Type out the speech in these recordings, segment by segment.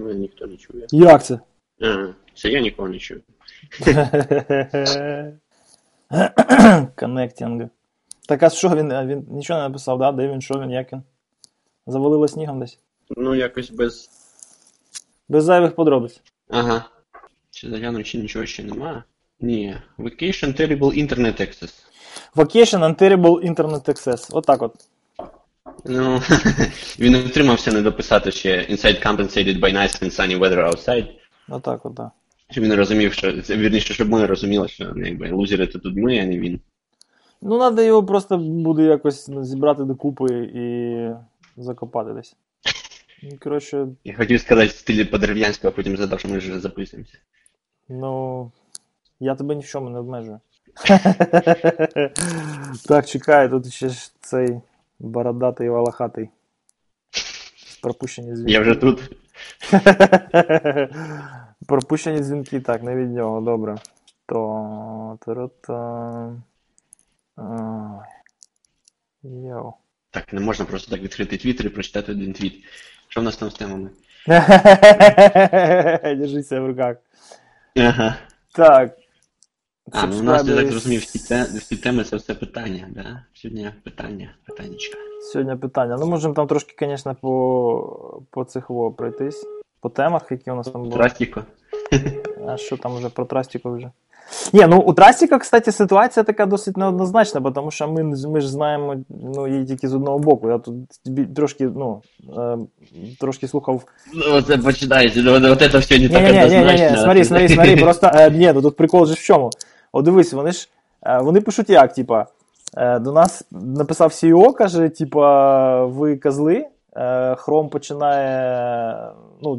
мене ніхто не чує. Як це? А, це я нікого не чую. Connecting. Так а що він, він нічого не написав, да? Де він, що він, як він? Завалило снігом десь. Ну, якось без. Без зайвих подробиць. Ага. Чи загляну, чи нічого ще немає? Ні. Vacation Terrible Internet Access. Vacation and Terrible Internet Access. Отак от. Ну, він утримався не дописати ще Inside compensated by nice and sunny weather outside. Отак от, так. Щоб він розумів, що вірніше, щоб ми розуміли, що ну, якби лузери то тут ми, а не він. Ну, треба його просто буде якось ну, зібрати докупи і закопати десь. Ну, Коротше, Я хотів сказати в стилі по-дерев'янському, а потім задав, що ми вже записуємося. ну. Я тебе ні в чому не обмежую. так, чекай, тут ще ж цей бородатий волохатий. Пропущені дзвінки. Я вже тут. Пропущені дзвінки, так, не від нього, добре. То. Йоу. Так, не можна просто так відкрити твіттер і прочитати один твіт. Що в нас там з темами? Держися в руках. Ага. Так. А, ну у нас, я так розумів, всі, всі теми це все питання, да? Сьогодні питання, питаннячка. Сьогодні питання. Ну, можемо там трошки, звісно, по, по цих во пройтись. По темах, які у нас там були. Трастіко. А що там вже про Трастіка вже? Ні, ну у Трастіка, кстати, ситуація така досить неоднозначна, тому що ми, ми ж знаємо ну, її тільки з одного боку. Я тут трошки, ну, е, трошки слухав. Ну, оце починається, ну, от це все не Ні, так ні, ні, ні, ні, смотри, смотри, смотри, просто е, ні, ну тут прикол же в чому. От дивись, вони ж е, вони пишуть як, типа, е, до нас написав CEO, каже, типа, ви козли, е, Chrome починає, ну,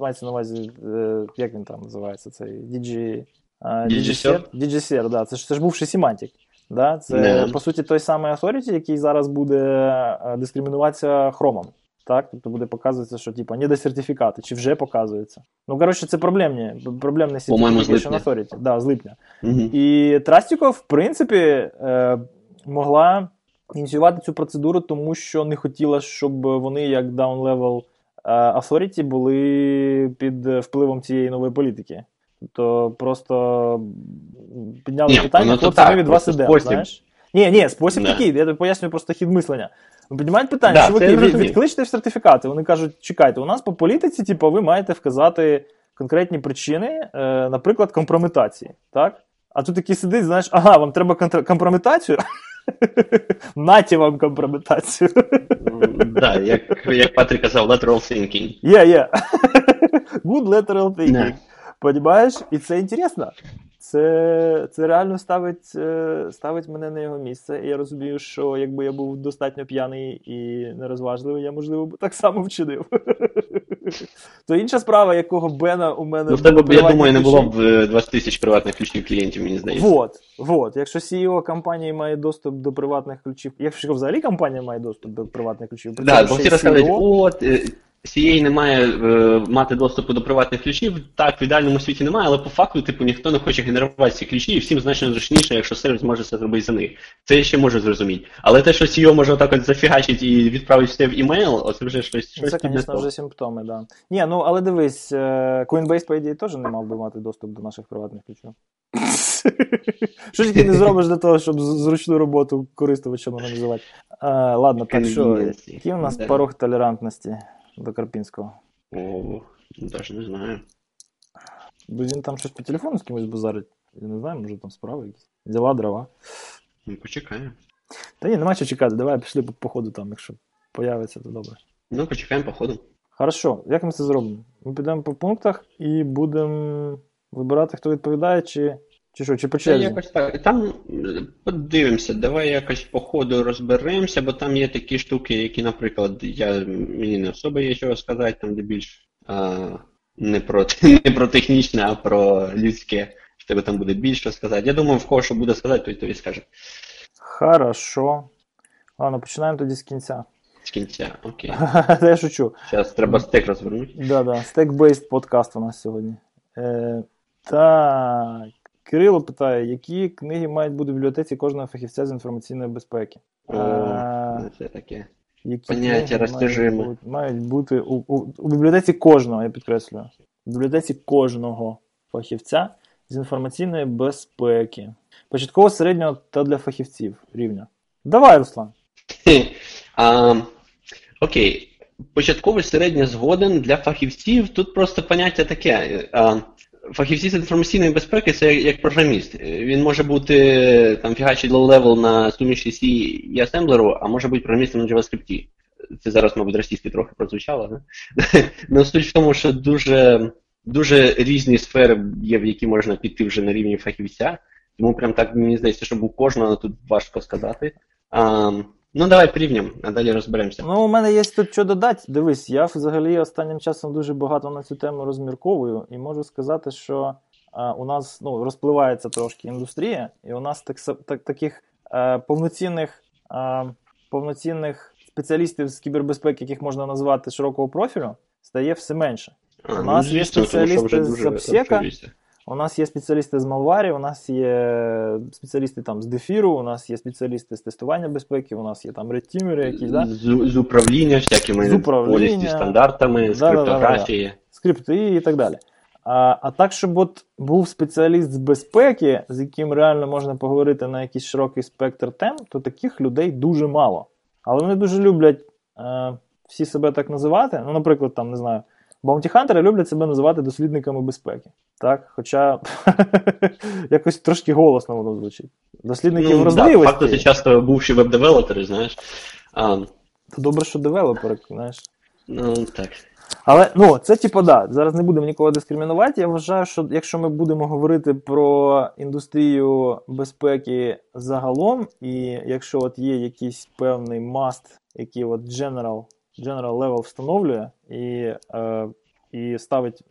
мається на увазі, е, як він там називається, цей DG, е? DigiServe, да, це ж, це ж бувший Semantic. Да? Це, Не. по суті, той самий Authority, який зараз буде е, дискримінуватися хромом. Так, тобто буде показуватися, що типа не до сертифікати, чи вже показується. Ну, коротше, це проблемні, з липня. Authority. Да, з липня. Мгм. І Трастіко, в принципі, е, могла ініціювати цю процедуру, тому що не хотіла, щоб вони, як Down Level е, Authority, були під впливом цієї нової політики. Тобто просто підняли питання, воно то хлопці, ми від вас спосіб. знаєш? Ні, ні, спосіб Да. такий, я тобі пояснюю просто хід мислення. Ви піднімають питання, Да, що ви відкличте сертифікати. Вони кажуть, чекайте, у нас по політиці, типу, ви маєте вказати конкретні причини, е, наприклад, компрометації. Так? А тут такий сидить, знаєш, ага, вам треба контр- компрометацію? Наті вам компрометацію. Да, як, Патрік казав, lateral thinking. Є, є. Good lateral thinking. Да. Понімаєш? І це інтересно. Це, це реально ставить, е, ставить мене на його місце. І я розумію, що якби я був достатньо п'яний і нерозважливий, я, можливо, б так само вчинив. То інша справа, якого Бена у мене. Ну, в тебе, я думаю, не було б е, 20 тисяч приватних ключів клієнтів, мені здається. Вот, вот. Якщо CEO компанії має доступ до приватних ключів, якщо взагалі компанія має доступ до приватних ключів, цьому бо всі й розказують, от, е, CA не має е, мати доступу до приватних ключів. Так, в ідеальному світі немає, але по факту, типу, ніхто не хоче генерувати ці ключі, і всім значно зручніше, якщо сервіс може це зробити за них. Це я ще можу зрозуміти. Але те, що CEO може отак от зафігачити і відправити все в імейл, оце вже щось, щось Це, звісно, вже симптоми, да. Ні, ну але дивись, е, Coinbase, по ідеї, теж не мав би мати доступ до наших приватних ключів. Що ж ти не зробиш для того, щоб зручну роботу користувачам організувати? Е, ладно, так що, який у нас порог толерантності до Карпінського? О, навіть не знаю. Бо він там щось по телефону з кимось базарить. Я не знаю, може там справи якісь. Діла, дрова. Ну, почекаємо. Та ні, нема що чекати, давай пішли по походу там, якщо появиться, то добре. Ну, почекаємо по ходу. Хорошо, як ми це зробимо? Ми підемо по пунктах і будемо вибирати, хто відповідає, чи, чи що, чи по черзі. якось так. Там е, подивимося, давай якось по ходу розберемося, бо там є такі штуки, які, наприклад, я, мені не особо є чого сказати, там де більш а, не, про, не про технічне, а про людське. В тебе там буде більше сказати. Я думаю, в кого що буде сказати, той тобі скаже. Хорошо. Ладно, починаємо тоді з кінця. З кінця. Окей. Я шучу. Зараз треба стек розвернути. Да-да, стек-бейст подкаст у нас сьогодні. Е, так. Кирило питає, які книги мають бути в бібліотеці кожного фахівця з інформаційної безпеки? О, Е, це таке. які Поняття розтяжимо. мають, бути- мають бути у, у, у бібліотеці кожного, я підкреслюю. В бібліотеці кожного фахівця з інформаційної безпеки. Початково середнього та для фахівців рівня. Давай, Руслан. А, окей. Початковий середньо згоден для фахівців. Тут просто поняття таке. А, фахівці з інформаційної безпеки це як, програміст. Він може бути там фігачить low-level на суміші C і асемблеру, а може бути програмістом на JavaScript. Це зараз, мабуть, російське трохи прозвучало. Не? Ну, суть в тому, що дуже, дуже різні сфери є, в які можна піти вже на рівні фахівця. Тому прям так мені здається, щоб у кожного тут важко сказати. А, ну, давай порівняємо, а далі розберемося. Ну, у мене є тут що додати. Дивись, я взагалі останнім часом дуже багато на цю тему розмірковую, і можу сказати, що а, у нас ну, розпливається трошки індустрія, і у нас так, так, таких е, повноцінних, е, повноцінних спеціалістів з кібербезпеки, яких можна назвати широкого профілю, стає все менше. А, у нас є звісно, що спеціалісти з розширюється. У нас є спеціалісти з Малварі, у нас є спеціалісти там з дефіру, у нас є спеціалісти з тестування безпеки, у нас є там редтімери якісь, да? З, з управління, всякими З управління. стандартами, з Да-да-да-да-да. криптографії. скрипти і так далі. А, а так, щоб от був спеціаліст з безпеки, з яким реально можна поговорити на якийсь широкий спектр тем, то таких людей дуже мало. Але вони дуже люблять е, всі себе так називати. Ну, наприклад, там, не знаю, баунті-хантери люблять себе називати дослідниками безпеки. Так? Хоча якось трошки голосно воно звучить. Дослідники Ну, вразливості. факту це часто бувші веб-девелопери, знаєш. То добре, що девелопери, знаєш. ну, так. Але ну, це типу, да, зараз не будемо нікого дискримінувати. Я вважаю, що якщо ми будемо говорити про індустрію безпеки загалом, і якщо от є якийсь певний маст, який от General, General Level встановлює і, е, і ставить,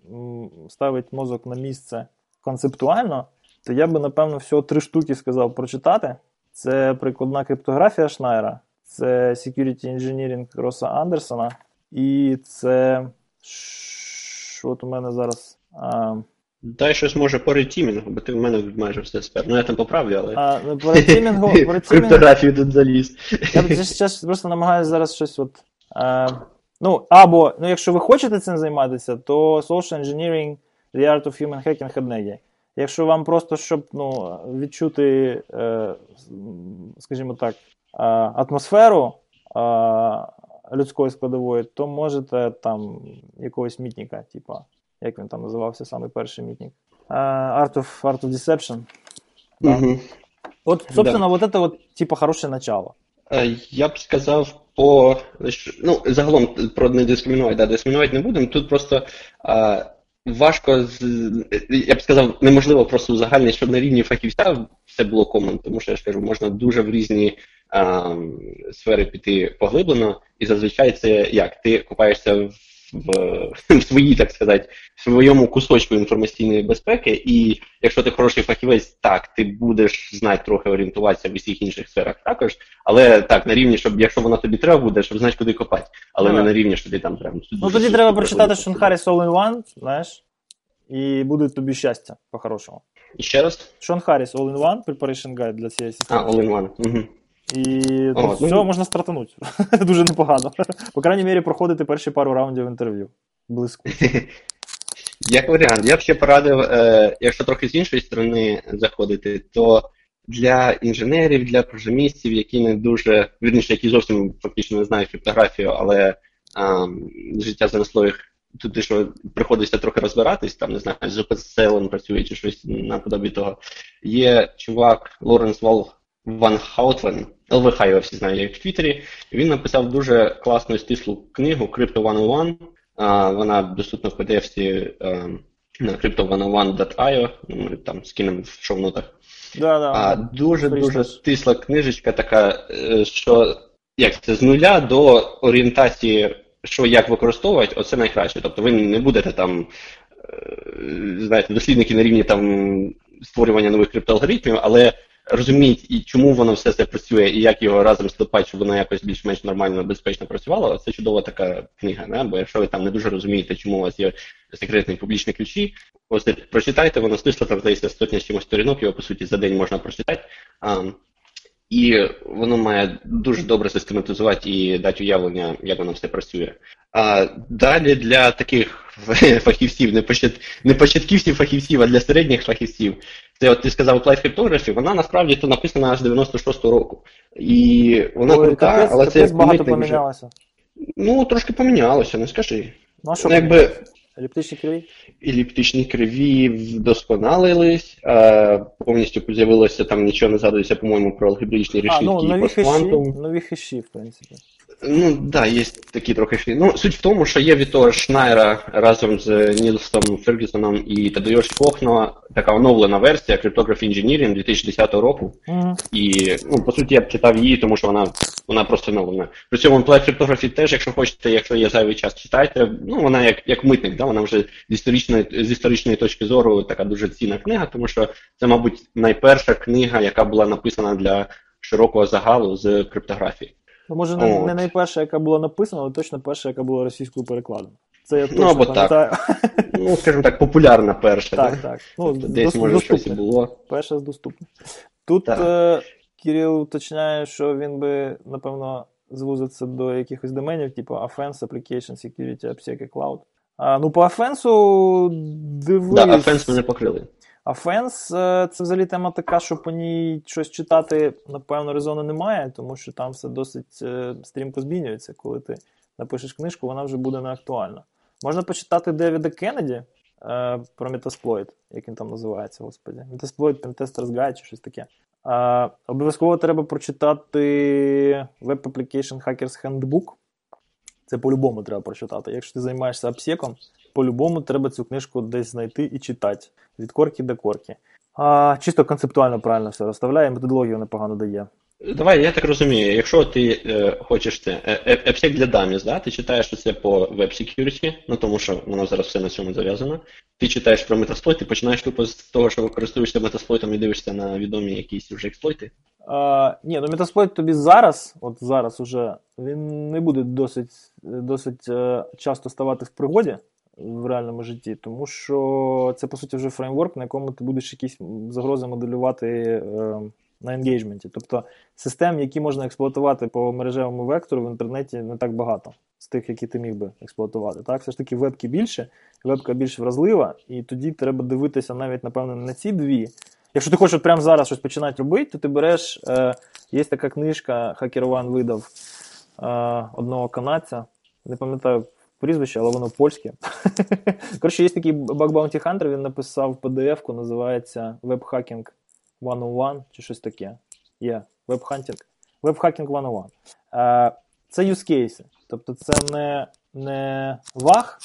ставить мозок на місце концептуально, то я би, напевно, всього три штуки сказав прочитати. Це прикладна криптографія Шнайера, це Security Engineering Роса Андерсона, і це. Ш- От у мене зараз. А, Дай щось може по ретімінгу, бо ти в мене майже все спер. Ну я там поправлю, але. а, ну, перед тімінгу, перед Криптографію тут заліз. я просто намагаюся зараз щось от. А, ну, або, ну, якщо ви хочете цим займатися, то Social Engineering, The Art of Human Hacking Хеднегі. Якщо вам просто щоб ну, відчути, е, скажімо так, е, атмосферу е, людської складової, то можете там якогось мітника, типа, як він там називався, самий перший мітник. Е, Art of, Art of Deception. Да. Угу. Вот, собственно, вот это вот, типа, хорошее начало. Е, Я б сказав по. Ну, загалом про не дискримінувати, да, дискримінувати не будемо. Тут просто а, важко. Я б сказав, неможливо просто узагальнити, щоб на рівні фахівця все було комон, тому що я ж кажу, можна дуже в різні а, сфери піти поглиблено, і зазвичай це як? Ти купаєшся в, в, в своїй, так сказати, в своєму кусочку інформаційної безпеки, і якщо ти хороший фахівець, так, ти будеш знати трохи орієнтуватися в усіх інших сферах також. Але так, на рівні, щоб якщо вона тобі треба буде, щоб знати, куди копати. Але Ну, не на рівні, що ти там прям. Ну, тоді треба прочитати All in One, знаєш, і буде тобі щастя, по-хорошому. І ще раз? Шон Харріс All in One, Preparation Guide для цієї А, all in one. Угу. І О, ну, ну, можна стартанути. Дуже непогано. По крайній мірі, проходити перші пару раундів інтерв'ю. Близько. Як варіант, я б ще порадив, е, якщо трохи з іншої сторони заходити, то для інженерів, для програмістів, які не дуже, вірніше, які зовсім фактично не знають криптографію, але а, життя занесло їх туди, що приходиться трохи розбиратись, там, не знаю, з OpenSL працює чи щось наподобі того. Є чувак Лоренс Вал Ван Хаутвен, ЛВХ його всі знають як в Твіттері. Він написав дуже класну стислу книгу Crypto 101. А, Вона доступна в PDF на crypto101.io, ну, ми там скинемо в шоу-нотах. Да, да. А, дуже дуже стисла книжечка така, е, що як це з нуля до орієнтації, що як використовувати, оце найкраще. Тобто ви не будете там, е, знаєте, дослідники на рівні там створювання нових криптоалгоритмів, але розуміють, і чому воно все це працює, і як його разом склепати, щоб воно якось більш-менш нормально, безпечно працювало. Це чудова така книга. Не? Бо якщо ви там не дуже розумієте, чому у вас є секретні публічні ключі, ось прочитайте, воно стисло, там здається сотня з чимось сторінок, його по суті за день можна прочитати. І воно має дуже добре систематизувати і дати уявлення, як воно все працює. А далі для таких фахівців, не початківців фахівців, а для середніх фахівців, це от ти сказав Applied Cryptography, вона насправді то написана аж 96-го року. І вона Ой, крута, капець, але це багато митник вже. помінялося. Ну, трошки помінялося, не скажи. Ну а що, Ну, якби еліптичні криві? еліптичні криві вдосконалились, е, повністю з'явилося там нічого не згадується, по-моєму, про алгебричні А, рішітки ну і нові хеші, нові хеші, в принципі. Ну, так, да, є такі трохи шві. Ну, суть в тому, що є від того Шнайра разом з Нілсом Фергюсоном і Тадеош Кохно така оновлена версія Cryptography Engineering 2010 року. Угу. І, ну, по суті, я б читав її, тому що вона, вона просто оновлена. При цьому Applied Cryptography теж, якщо хочете, якщо є зайвий час, читайте. Ну, вона як, як митник, да? вона вже з історичної, з історичної точки зору така дуже цінна книга, тому що це, мабуть, найперша книга, яка була написана для широкого загалу з криптографії. Ну, може, не, не найперша, яка була написана, але точно перша, яка була російською перекладена. Це я Ну, точно або так. Ну, скажімо так, популярна перша. Так, да? так. Ну, Десь може щось і було. Перша з доступних. Тут е, Кирил уточняє, що він би, напевно, звузиться до якихось доменів, типу Offense, Application, Security, AppSec і Cloud. А, ну, по Offense дивись. Да, Offense ми не покрили. Offense е, це взагалі тема така, що по ній щось читати, напевно, резону немає, тому що там все досить е, стрімко змінюється. Коли ти напишеш книжку, вона вже буде не актуальна. Можна почитати Девіда Кеннеді е, про Metasploit, як він там називається, господі. Metasploit, Pentester's Guide чи щось таке. Е, обов'язково треба прочитати Web Application Hackers Handbook. Це по-любому треба прочитати. Якщо ти займаєшся обсеком, по-любому треба цю книжку десь знайти і читати. Від корки до корки. А, чисто концептуально правильно все розставляє, методологію непогано дає. Давай, я так розумію, якщо ти е, хочеш це е, EPSEC для даміс, да? ти читаєш це по Web Security, ну тому що воно зараз все на цьому зав'язано. Ти читаєш про Metasploit, ти починаєш тупо з того, що користуєшся Metasploit і дивишся на відомі якісь вже експлойти. А, ні, ну Metasploit тобі зараз, от зараз уже, він не буде досить, досить е, часто ставати в пригоді в реальному житті, тому що це, по суті, вже фреймворк, на якому ти будеш якісь загрози моделювати е, на енгейджменті. Тобто систем, які можна експлуатувати по мережевому вектору в інтернеті не так багато з тих, які ти міг би експлуатувати. Так? Все ж таки вебки більше, вебка більш вразлива, і тоді треба дивитися навіть, напевно, на ці дві. Якщо ти хочеш прямо зараз щось починати робити, то ти береш. Е, є така книжка Хакер видав е, одного канадця. Не пам'ятаю прізвище, але воно польське. Коротше, є такий Bug Bounty Hunter, він написав PDF-ку, називається Web Hacking 101 чи щось таке. Є. Web Hacking 101. Е, це use cases. Тобто це не, не ваг,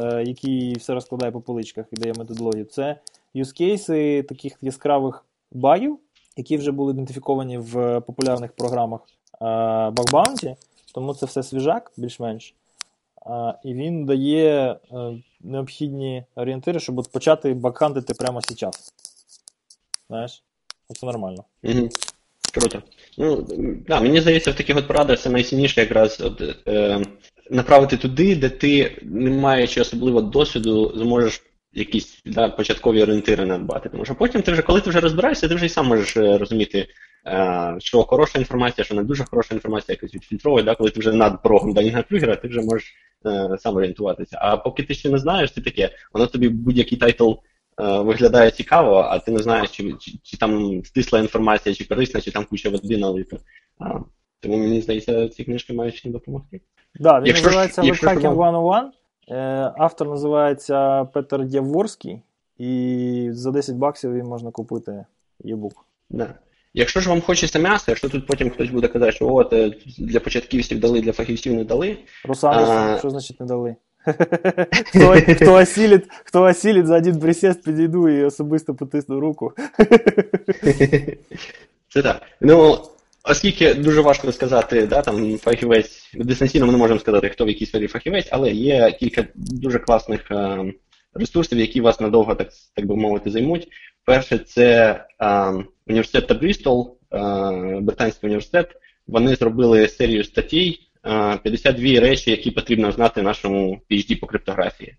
е, який все розкладає по поличках і дає методологію. Це юзкейси таких яскравих багів, які вже були ідентифіковані в популярних програмах е, Bounty, тому це все свіжак, більш-менш. Е, І він дає необхідні орієнтири, щоб от почати бакхантити прямо зараз. Знаєш? Це нормально. Угу. Круто. Ну, да, мені здається, в таких от порадах це найцінніше якраз от, е, направити туди, де ти, не маючи особливо досвіду, зможеш якісь да, початкові орієнтири надбати. Тому що потім ти вже, коли ти вже розбираєшся, ти вже і сам можеш е, розуміти, е, що хороша інформація, що не дуже хороша інформація, якось відфільтровує, да, коли ти вже над порогом Данінга Крюгера, ти вже можеш е, сам орієнтуватися. А поки ти ще не знаєш, ти таке, воно тобі будь-який title виглядає цікаво, а ти не знаєш, чи, чи, чи там стисла інформація, чи корисна, чи там куча води налита. А, тому мені здається, ці книжки мають всім допомогти. Да, він Якщо називається якщо Webhacking 101. Е, Автор називається Петер Яворський, і за 10 баксів він можна купити e-book. Да. Якщо ж вам хочеться м'яса, якщо тут потім хтось буде казати, що от е, для початківців дали, для фахівців не дали, Русанус, А. що значить не дали? Хто, хто, осілить, хто осілить за один присест, підійду і особисто потисну руку. Це так. Ну, оскільки дуже важко сказати, да, там фахівець, дистанційно ми не можемо сказати, хто в якій сфері фахівець, але є кілька дуже класних е, ресурсів, які вас надовго, так, так би мовити, займуть. Перше, це е, університет та Брістол, е, Британський університет. Вони зробили серію статей, 52 речі, які потрібно знати нашому PhD по криптографії.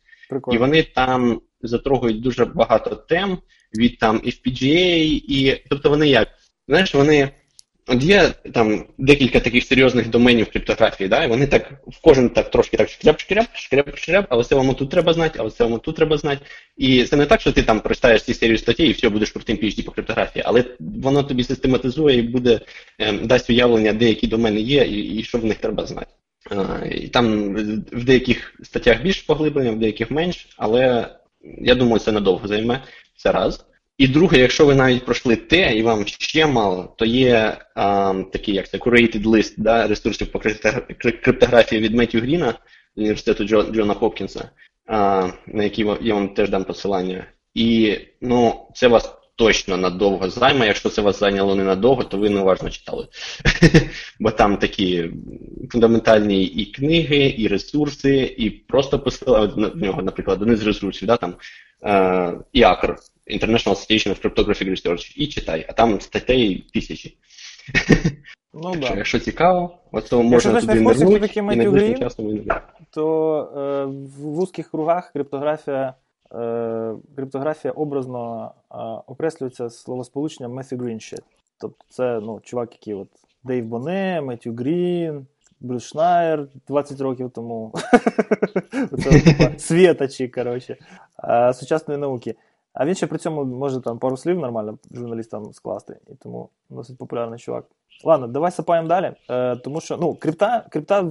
І вони там затрогують дуже багато тем від там FPGA, і тобто вони як? Знаєш, вони От є там декілька таких серйозних доменів криптографії, да, і вони так в кожен так трошки так шкряп-шкряп, шкряп-шкряп, але це вам тут треба знати, але це вам тут треба знати. І це не так, що ти там прочитаєш ці серію статей і все, будеш крутим PhD по криптографії, але воно тобі систематизує і буде е, дасть уявлення, де які домени є, і, і що в них треба знати. А, і Там в деяких статтях більш поглиблення, в деяких менш, але я думаю, це надовго займе. Це раз. І друге, якщо ви навіть пройшли те, і вам ще мало, то є а, такий, як це curated list да, ресурсів по криптографії від Меттю Гріна з університету Джо, Джона Хопкінса, а, на який я вам теж дам посилання. І ну, це вас точно надовго займе. Якщо це вас зайняло ненадовго, то ви неуважно читали. Бо там такі фундаментальні і книги, і ресурси, і просто посилання в нього, наприклад, один з ресурсів, да, там, uh, IACR, International Association of Cryptographic Research, і читай, а там статей тисячі. Ну, да. Якщо цікаво, от то можна туди нирнути, і найближчим часом винернути. То е, в вузьких кругах криптографія е, криптографія образно е, окреслюється словосполученням Matthew Green shit. Тобто це ну, чувак, який от Дейв Боне, Меттю Грін, Брюс Шнайер 20 років тому. Це світачі, коротше, сучасної науки. А він ще при цьому може там пару слів нормально журналістам скласти, і тому досить популярний чувак. Ладно, давай сапаємо далі. Е, Тому що ну, крипта крипта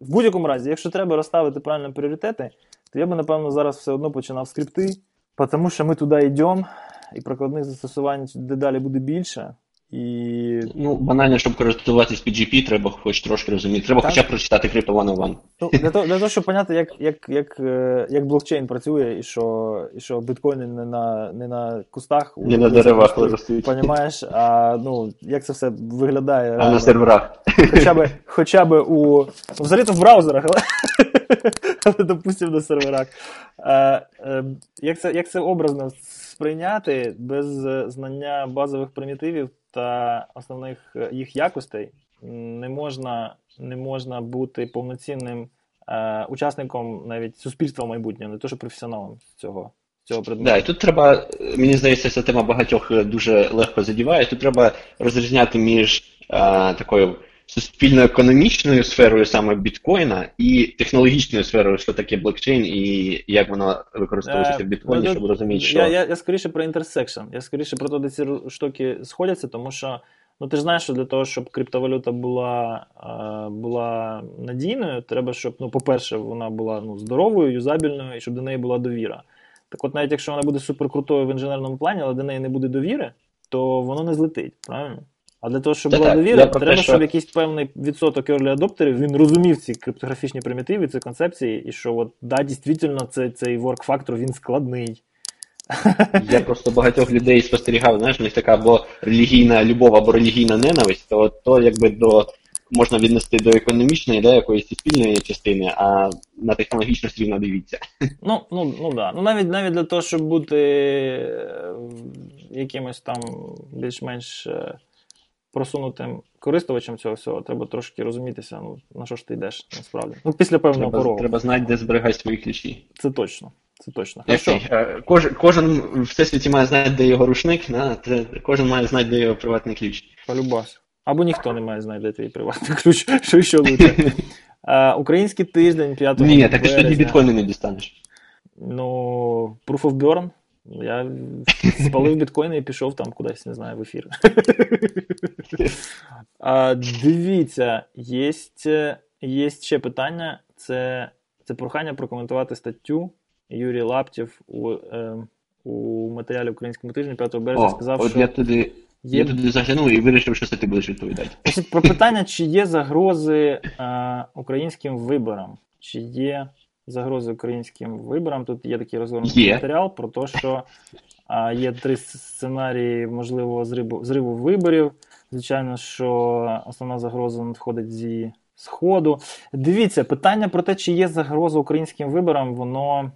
в будь-якому разі, якщо треба розставити правильні пріоритети, то я би, напевно, зараз все одно починав скрипти, тому що ми туди йдемо, і прикладних застосувань дедалі буде більше. І... Ну, банально, щоб користуватись PGP, треба хоч трошки розуміти. Треба так? хоча б прочитати Crypto 101. Ну, Для того, для того, щоб поняти, як як, як, е, як блокчейн працює, і що і що біткоїни не на не на кустах, не на деревах ростуть. Понімаєш, а ну, як це все виглядає. А реально. на серверах. Хоча б хоча б у. Ну, взагалі-то в браузерах, але, але допустимо, на серверах. А, а, е, Як це як це образно сприйняти без знання базових примітивів? Та основних е, їх якостей не можна не можна бути повноцінним е, учасником навіть суспільства майбутнього, не то що професіоналом цього цього. Да, і тут треба, мені здається, ця тема багатьох е, дуже легко задіває. Тут треба розрізняти між а, такою суспільно-економічною сферою саме біткоїна і технологічною сферою, що таке блокчейн і як воно використовується в біткоїні, щоб розуміти, що. Я, я, я скоріше про intersection. Я скоріше про те, де ці штуки сходяться, тому що. Ну, ти ж знаєш, що для того, щоб криптовалюта була була надійною, треба, щоб, ну, по-перше, вона була ну, здоровою, юзабільною і щоб до неї була довіра. Так от, навіть якщо вона буде суперкрутою в інженерному плані, але до неї не буде довіри, то воно не злетить, правильно? А для того, щоб була довіра, треба, те, щоб якийсь певний відсоток early адоптерів він розумів ці криптографічні примітиви, ці концепції, і що от, да, дійсно, це, цей ворк-фактор він складний. Я просто багатьох людей спостерігав, знаєш, у них така або релігійна любов, або релігійна ненависть, то то якби до можна віднести до економічної, да, якоїсь спільної частини, а на технологічну рівно дивіться. Ну, ну, ну да. Ну навіть навіть для того, щоб бути е, якимось там більш-менш. Е, просунутим користувачем цього всього, треба трошки розумітися, ну на що ж ти йдеш насправді. Ну, після певного треба, порогу. Треба знати, де зберігати свої ключі. Це точно. Це точно. Е, кож, кожен в всесвіті має знати, де його рушник, на, це, кожен має знати, де його приватний ключ. Полюбас. Або ніхто не має знати, де твій приватний ключ, що ще лучше. Український тиждень 5 Ні, так ти ж тоді біткоїни не дістанеш. Ну, Proof of Burn. Я спалив біткоїни і пішов там кудись, не знаю, в ефір. а, Дивіться, є є ще питання. Це це прохання прокоментувати статтю Юрій Лаптів у е, у матеріалі українському тижні 5 березня сказав, от що. Я туди є... я туди заглянув і вирішив, що це ти будеш відповідати. Про питання, чи є загрози е, українським виборам, чи є загрози українським виборам. Тут є такий розгорнутий є. матеріал про те, що а, є три сценарії можливого зриву, зриву виборів. Звичайно, що основна загроза надходить зі Сходу. Дивіться, питання про те, чи є загроза українським виборам, воно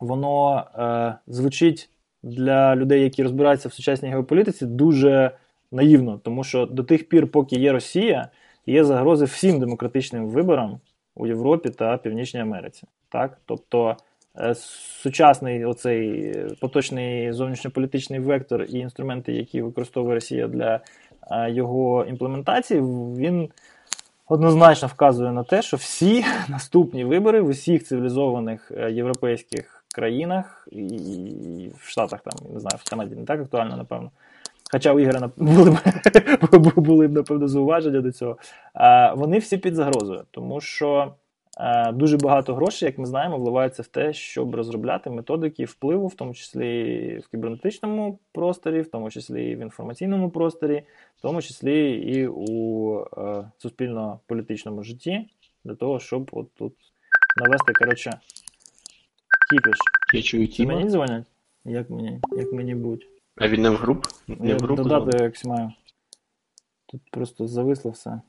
воно е, звучить для людей, які розбираються в сучасній геополітиці, дуже наївно, тому що до тих пір, поки є Росія, є загрози всім демократичним виборам, у Європі та Північній Америці. Так? Тобто е, сучасний оцей поточний зовнішньополітичний вектор і інструменти, які використовує Росія для його імплементації, він однозначно вказує на те, що всі наступні вибори в усіх цивілізованих е, європейських країнах і в Штатах, там, не знаю, в Канаді не так актуально, напевно. Хоча у Ігоря були б, були б, напевно, зауваження до цього. Вони всі під загрозою, тому що дуже багато грошей, як ми знаємо, вливається в те, щоб розробляти методики впливу, в тому числі в кібернетичному просторі, в тому числі і в інформаційному просторі, в тому числі і у е, суспільно-політичному житті, для того, щоб от тут навести, коротше, кіпіш. Я чую Це мені дзвонять? Як мені як мені будь? А він не в груп? Не в групу додати якось маю. Тут просто зависло все.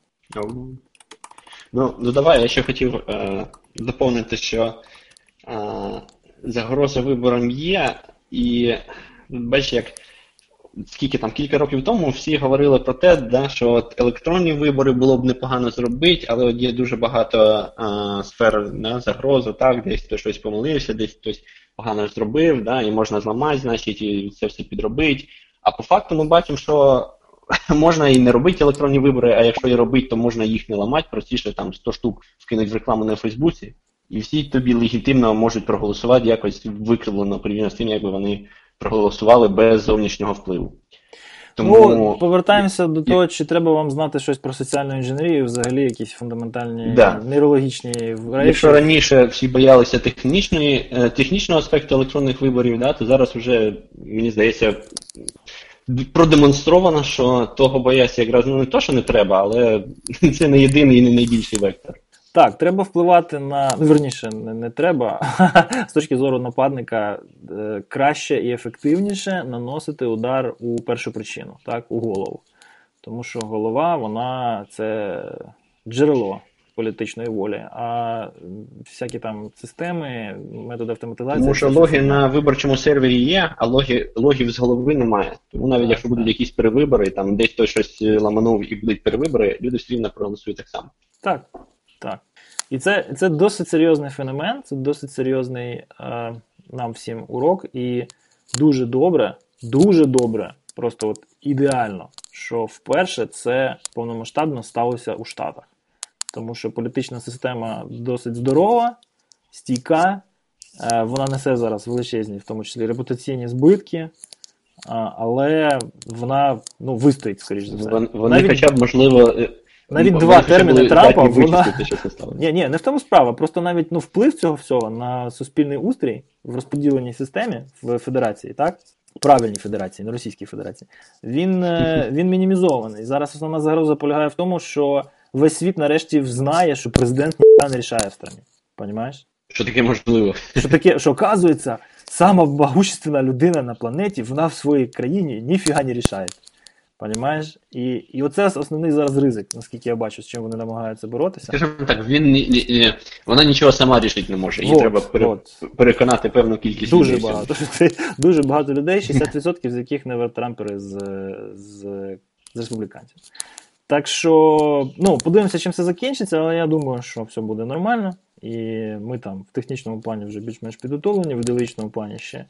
Ну, ну давай, я ще хотів е, доповнити, що е, загроза виборам є, і бачиш, як скільки там кілька років тому всі говорили про те, да, що от електронні вибори було б непогано зробити, але от є дуже багато е, сфер да, загрози, так, десь хтось щось помилився, десь хтось погано зробив, да, і можна зламати, значить, і це все підробити. А по факту ми бачимо, що можна і не робити електронні вибори, а якщо і робити, то можна їх не ламати, простіше там 100 штук вкинуть в рекламу на Фейсбуці, і всі тобі легітимно можуть проголосувати якось викривлено порівняно з тим, якби вони проголосували без зовнішнього впливу. Тому ну, повертаємося до того, чи треба вам знати щось про соціальну інженерію, взагалі якісь фундаментальні да. нейрологічні речі. Якщо раніше всі боялися технічної, е, технічного аспекту електронних виборів, да, то зараз вже, мені здається, продемонстровано, що того бояться якраз ну, не то, що не треба, але це не єдиний і не найбільший вектор. Так, треба впливати на. Ну, верніше, не, не треба. З точки зору нападника е, краще і ефективніше наносити удар у першу причину, так, у голову. Тому що голова, вона це джерело політичної волі, а всякі там системи, методи автоматизації. Тому що логи на виборчому сервері є, а логи, логів з голови немає. Тому навіть так, якщо будуть якісь перевибори, там десь хтось щось ламанув і будуть перевибори, люди все рівно проголосують так само. Так, так. І це це досить серйозний феномен, це досить серйозний е, нам всім урок, і дуже добре, дуже добре, просто от ідеально, що вперше це повномасштабно сталося у Штатах тому що політична система досить здорова, стійка, е, вона несе зараз величезні, в тому числі репутаційні збитки, але вона ну, вистоїть, скоріш за все. Вони навіть, хоча б можливо. Навіть два терміни Трампа вона. Ні, ні, не в тому справа. Просто навіть ну, вплив цього всього на суспільний устрій в розподіленій системі в Федерації, так? Правильній Федерації, не Російській Федерації, він е, він мінімізований. Зараз основна загроза полягає в тому, що весь світ нарешті знає, що президент ніхто не рішає в страні. Понимаєш? Що таке можливо? Що таке, що оказується, сама могущественна людина на планеті, вона в своїй країні ніфіга не рішає. Понимаєш? І і оце основний зараз ризик, наскільки я бачу, з чим вони намагаються боротися. Скажімо так, він не, не, вона нічого сама рішити не може. Їй вот, треба пере, вот. переконати певну кількість дуже людей. Багато, дуже багато людей, 60% з яких не Трампери з, з, з республіканців. Так що, ну, подивимося, чим це закінчиться, але я думаю, що все буде нормально. І ми там в технічному плані вже більш-менш підготовлені, в ідеологічному плані ще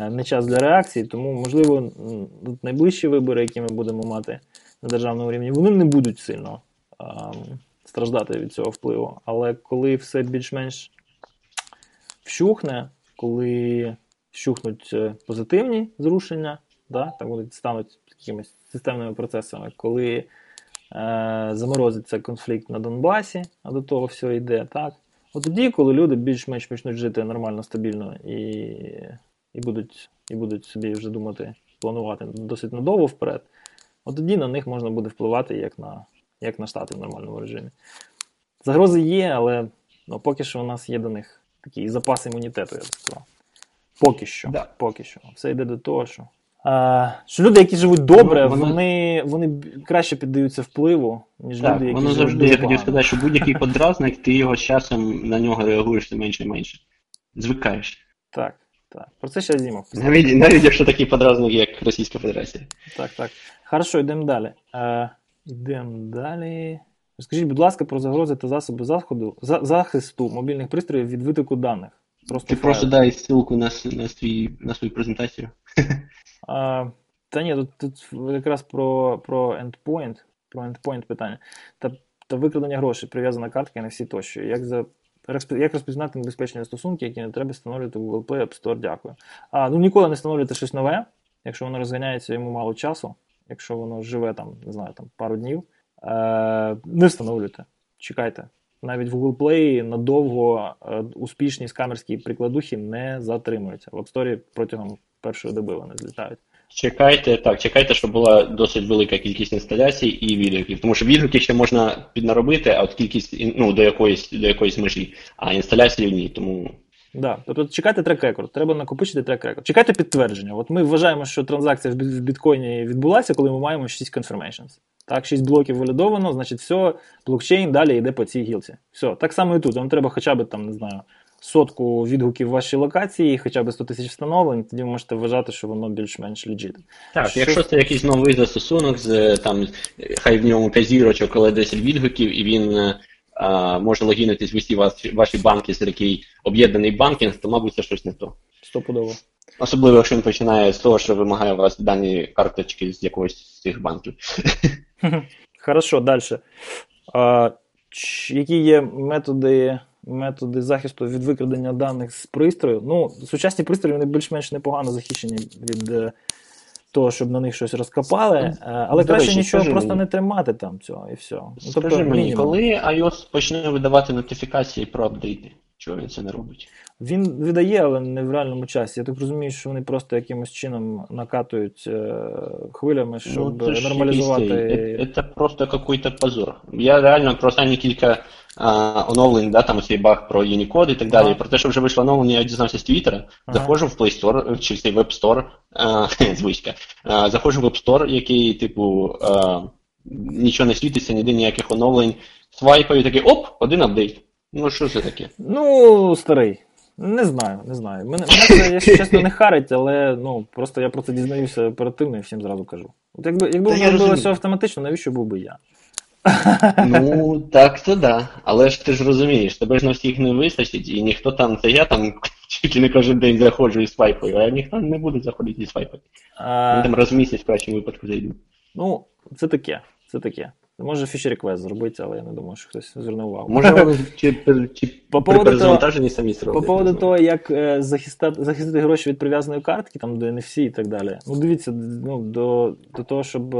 е, не час для реакції, тому, можливо, найближчі вибори, які ми будемо мати на державному рівні, вони не будуть сильно а, страждати від цього впливу. Але коли все більш-менш вщухне, коли вщухнуть е, позитивні зрушення, да, так будуть стануть якимись системними процесами, коли заморозиться конфлікт на Донбасі, а до того все йде. так? От тоді, коли люди більш-менш почнуть жити нормально, стабільно і і, будуть і будуть собі вже думати, планувати досить надовго вперед, от тоді на них можна буде впливати як на як на штати в нормальному режимі. Загрози є, але ну, поки що у нас є до них такий запас імунітету, я б сказав. Поки що. Да. Поки що. Все йде до того, що що люди, які живуть добре, ну, вони вони краще піддаються впливу, ніж так, люди, які воно живуть завжди, я хотів сказати, що будь-який подразник, ти його з часом на нього реагуєш все менше і менше. Звикаєш. Так, так. Про це ще Зімов. Навіть, навіть якщо такий подразник, як Російська Федерація. Так, так. Хорошо, йдемо далі. Е, Йдемо далі. Скажіть, будь ласка, про загрози та засоби заходу, за, захисту мобільних пристроїв від витоку даних. Просто Ти файл. просто дай ссылку на на, свій, на свою презентацію. А, Та ні, тут, тут якраз про про endpoint, про endpoint питання. Та та викрадення грошей, прив'язана картка на всі тощо. Як за як розпізнати небезпечні стосунки, які не треба встановлювати в Google Play App Store, дякую. А, ну ніколи не встановлюйте щось нове, якщо воно розганяється йому мало часу, якщо воно живе там, не знаю, там пару днів. Е, Не встановлюйте. Чекайте. Навіть в Google Play надовго е, успішні скамерські прикладухи не затримуються. В App Store протягом першої доби вони злітають. Чекайте, так, чекайте, щоб була досить велика кількість інсталяцій і відгуків. Тому що відгуки ще можна піднаробити, а от кількість ну, до якоїсь до якоїсь межі, а інсталяції ні. Тому. Да. Тобто чекайте трек-рекорд, треба накопичити трек-рекорд. Чекайте підтвердження. От ми вважаємо, що транзакція в біткоїні відбулася, коли ми маємо 6 confirmations. Так, 6 блоків валідовано, значить, все, блокчейн далі йде по цій гілці. Все, так само і тут. Вам треба хоча б там, не знаю сотку відгуків в вашій локації, хоча б 100 тисяч встановлень, тоді ви можете вважати, що воно більш-менш легit. Так, що... якщо це якийсь новий застосунок, з там хай в ньому 5 зірочок, коли 10 відгуків, і він а, може логінитись в усі ваші, ваші банки, з який об'єднаний банкінг, то, мабуть, це щось не то. Стопудово. Особливо, якщо він починає з того, що вимагає у вас дані карточки з якогось з цих банків. Хорошо, далі. А, Які є методи методи захисту від викрадення даних з пристрою. Ну, сучасні пристрої вони більш-менш непогано захищені від е, того, щоб на них щось розкопали, е, але До краще речі, нічого просто мені. не тримати там цього і все. Ну, тобто, скажи мені, коли iOS почне видавати нотифікації про апдейти? Чого він це не робить? Він видає, але не в реальному часі. Я так розумію, що вони просто якимось чином накатують е, хвилями, ну, щоб ну, нормалізувати. Це просто якийсь позор. Я реально про останні кілька а, оновлень, да, там цей баг про Unicode і так далі. Ага. Про те, що вже вийшло оновлення, я дізнався з Твіттера. Ага. Заходжу в Play Store, чи цей Web Store, а, звичка. А, заходжу в Web Store, який, типу, нічого не світиться, ніде ніяких оновлень. Свайпаю такий, оп, один апдейт. Ну, що це таке? Ну, старий. Не знаю, не знаю. Мене, мене це, якщо чесно, не харить, але ну, просто я про це дізнаюся оперативно і всім зразу кажу. От якби якби воно робилося автоматично, навіщо був би я? Ну, так то да. Але ж ти ж розумієш, тебе ж на всіх не вистачить, і ніхто там, це я там тільки не кожен день заходжу і свайпаю, а ніхто не буде заходити і свайпати. А... Там раз в місяць в кращому випадку зайду. Ну, це таке, це таке. Може фічі реквест зробити, але я не думаю, що хтось звернув увагу. Може, чи, чи по поводу того, самі. По поводу того, як е, захистати, захистити гроші від прив'язаної картки, там до NFC і так далі. Ну, дивіться, ну, до, до того, щоб.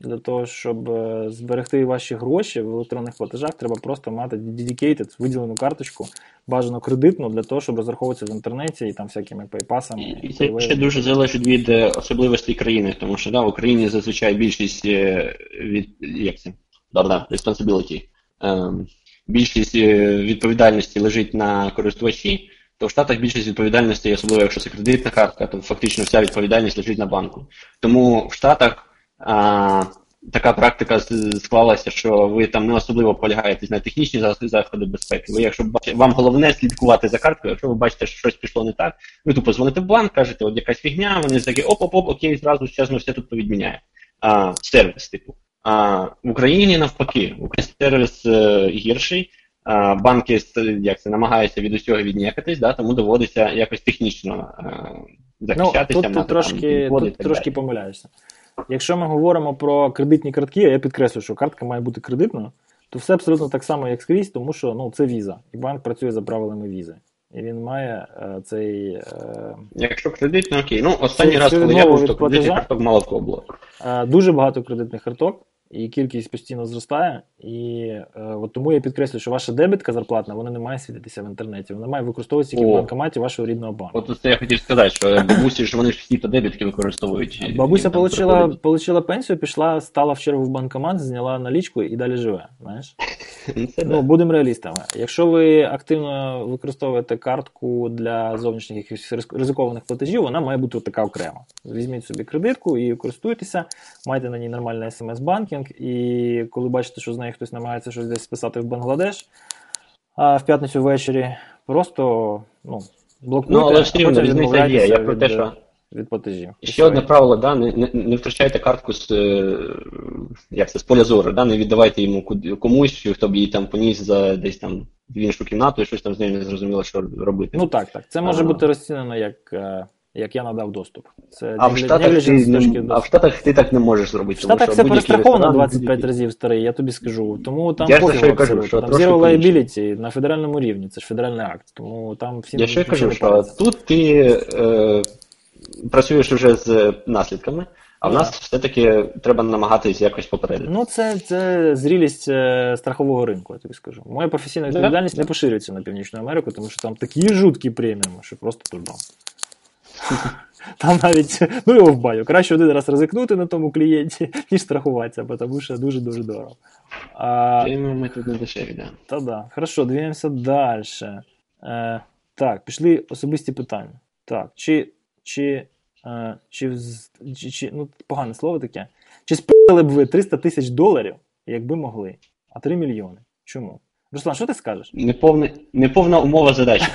Для того, щоб е, зберегти ваші гроші в електронних платежах, треба просто мати dedicated, виділену карточку, бажано кредитну, для того, щоб розраховуватися в інтернеті і там всякими пейпасами. І це ще дуже залежить від е, особливостей країни, тому що да, в Україні зазвичай більшість е, від як це? Да, responsibility. Ем, більшість відповідальності лежить на користувачі. То в Штатах більшість відповідальності, особливо якщо це кредитна картка, то фактично вся відповідальність лежить на банку. Тому в Штатах а, така практика склалася, що ви там не особливо полягаєтесь на технічні заходи безпеки. Ви, якщо вам головне слідкувати за карткою, якщо ви бачите, що щось пішло не так, ви тупо дзвоните в банк, кажете, от якась фігня, вони такі оп-оп-оп, окей, зразу ми все тут повідміняємо. А, Сервіс, типу. А в Україні навпаки, Україні сервіс е, гірший. А, банки як це намагаються від усього віднякатись, да, тому доводиться якось технічно е, захищатися. Ну, Тут, тут трошки, тут трошки помиляєшся. Якщо ми говоримо про кредитні картки, а я підкреслюю, що картка має бути кредитною, то все абсолютно так само, як скрізь, тому що ну, це віза. І банк працює за правилами візи. І він має е, цей. Е, Якщо кредитно, окей. Ну, останній раз, коли я був, то кредитних карток мало кого було. Е, дуже багато кредитних карток і кількість постійно зростає. І е, от тому я підкреслюю, що ваша дебітка зарплатна вона не має світитися в інтернеті, вона має використовуватися тільки в банкоматі вашого рідного банку. От це я хотів сказати, що бабусі ж вони ж всі то дебітки використовують. Бабуся получила, получила пенсію, пішла, стала в чергу в банкомат, зняла налічку і далі живе. знаєш. Ну, Будемо реалістами. Якщо ви активно використовуєте картку для зовнішніх якихось ризикованих платежів, вона має бути така окрема. Візьміть собі кредитку і користуйтеся, майте на ній нормальний смс-банкінг, і коли бачите, що з нею хтось намагається щось десь списати в Бангладеш а в п'ятницю ввечері, просто ну, блокуйте, ну, але все рівно різниця є. Я про те, що від платежів. Ще одне правило, да, не не, не втрачайте картку з е, як це, з поля зору, да, не віддавайте йому комусь, хто б її там поніс за десь там в іншу кімнату і щось там з нею не зрозуміло, що робити. Ну так, так. Це може а, бути розцінено як е, як я надав доступ. Це А в Штатах ти не, а в. Штатах ти так не можеш зробити. В Штатах все перестраховано 25 разів старий, я тобі скажу. Тому там Я що й кажу, що Там zero liability на федеральному рівні, це ж федеральний акт. Тому там всі Я ще кажу, що тут ти е, працюєш вже з наслідками, а в Ну, нас все-таки треба намагатись якось попередити. Ну, це, це зрілість е, страхового ринку, я тобі скажу. Моя професійна Да. відповідальність не поширюється на Північну Америку, тому що там такі жуткі преміуми, що просто турбам. Там навіть, ну його в баню. Краще один раз ризикнути на тому клієнті, ніж страхуватися, бо тому що дуже-дуже дорого. А, ми тут не дешеві, да. Та да. Хорошо, двигаємося далі. Е, так, пішли особисті питання. Так, чи. чи, е, чи, чи, чи ну, погане слово таке. Чи спитали б ви 300 тисяч доларів, якби могли, а 3 мільйони? Чому? Руслан, що ти скажеш? Неповне, неповна умова задачі.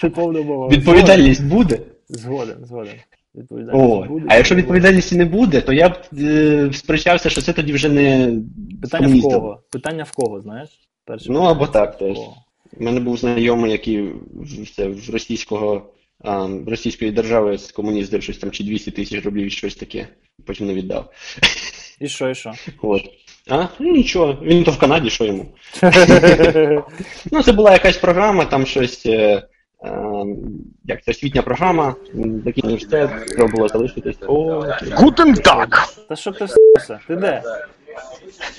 Це повна мова. Відповідальність буде. Згоден, згоден. Відповідальність О, буде. а якщо відповідальності не буде, то я б е, сперечався, що це тоді вже не Питання в кого? Питання в кого, знаєш? Перше Ну, або так теж. У мене був знайомий, який в, це, в російського а, російської держави з комуністів щось там чи 200 тисяч рублів, щось таке. Потім не віддав. І що, і що? От. А? Ну нічого, він то в Канаді, що йому. Ну, це була якась програма, там щось. Е, е, як це освітня програма, такий університет, треба було залишитись. О, Гутен так. Та щоб ти все? Ти де?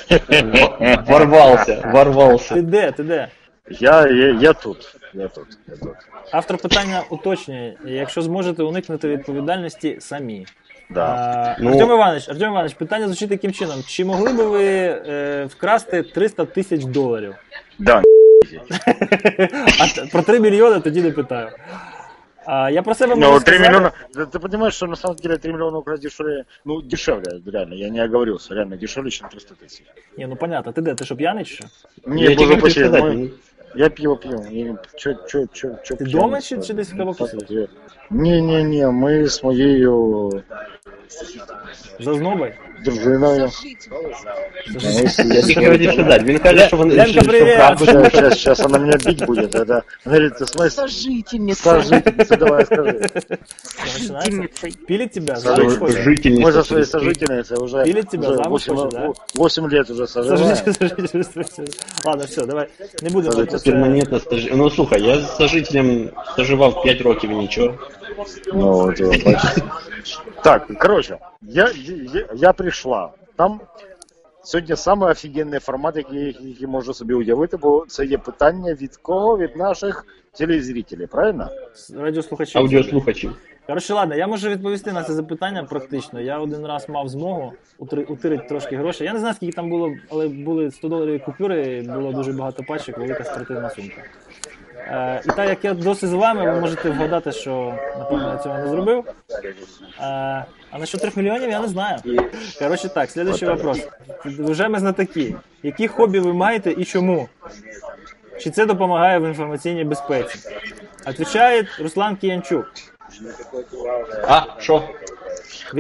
ворвався, ворвався. Ти де? Ти де? Я, я, я тут. Я тут. Я тут. Автор питання уточнює, якщо зможете уникнути відповідальності самі. Да. А, Ну- Артем Іванович, Артем Іванович, питання звучить таким чином: чи могли би ви е, вкрасти 300 тисяч доларів? Да. А т- про 3 мільйони тоді не питаю. А, я про себе можу Ну, 3 сказати... миллиона. да Ты понимаешь, что на самом деле 3 миллиона украсть дешевле. Ну, дешевле, реально. Я не оговорился. Реально дешевле, чем 300 тысяч. Ні, ну понятно, ти де? Ти що п'яний чи що? Не, Я тільки боже, хотів почему? сказати, Мы- Я пиво пью. Я- Чё, чё, чё, чё Ти пьяный дома чи, стал? чи десь в кабаку сидиш? Не-не-не, мы с моей За знобой? дружиной. Я тільки хотів сказати, він каже, що вони Ленка, що- що привіт! вкрав- Сейчас, сейчас, сейчас она меня бить будет. Это, говорит, ты смысл? Сожительница. Сожительница, давай скажи. Начинается? Пилит тебя? Сожитель. Замуж хочет? Жительниця Мы за своей сільської. сожительницей уже, Пилит тебя, уже замуж 8, хочет, да? 8 лет уже соживаем. Сожитель, сожитель, сожитель. Ладно, все, давай. Не будемо. Сожитель. про це. Перманентно стаж... Ну слухай, я з сожителем стажував 5 років і нічого. Ну, вот. Так, короче, я, я, я прийшла. Там сьогодні самий офігенний формат, який, який можу собі уявити, бо це є питання від кого? Від наших телезрителів, правильно? Радіослухачі. Аудіослухачів. Коротше, ладно, я можу відповісти на це запитання практично. Я один раз мав змогу утирити трошки грошей. Я не знаю, скільки там було, але були 100 доларові купюри, було дуже багато пачок, велика спортивна сумка. Е, і так як я досі з вами, ви можете вгадати, що напевно я цього не зробив. Е, а насчет 3 мільйонів я не знаю. Коротше так, слідуючий вопрос. Вже ми знатоки. Які хобі ви маєте і чому? Чи це допомагає в інформаційній безпеці? Отвечає Руслан Киянчук. А, що?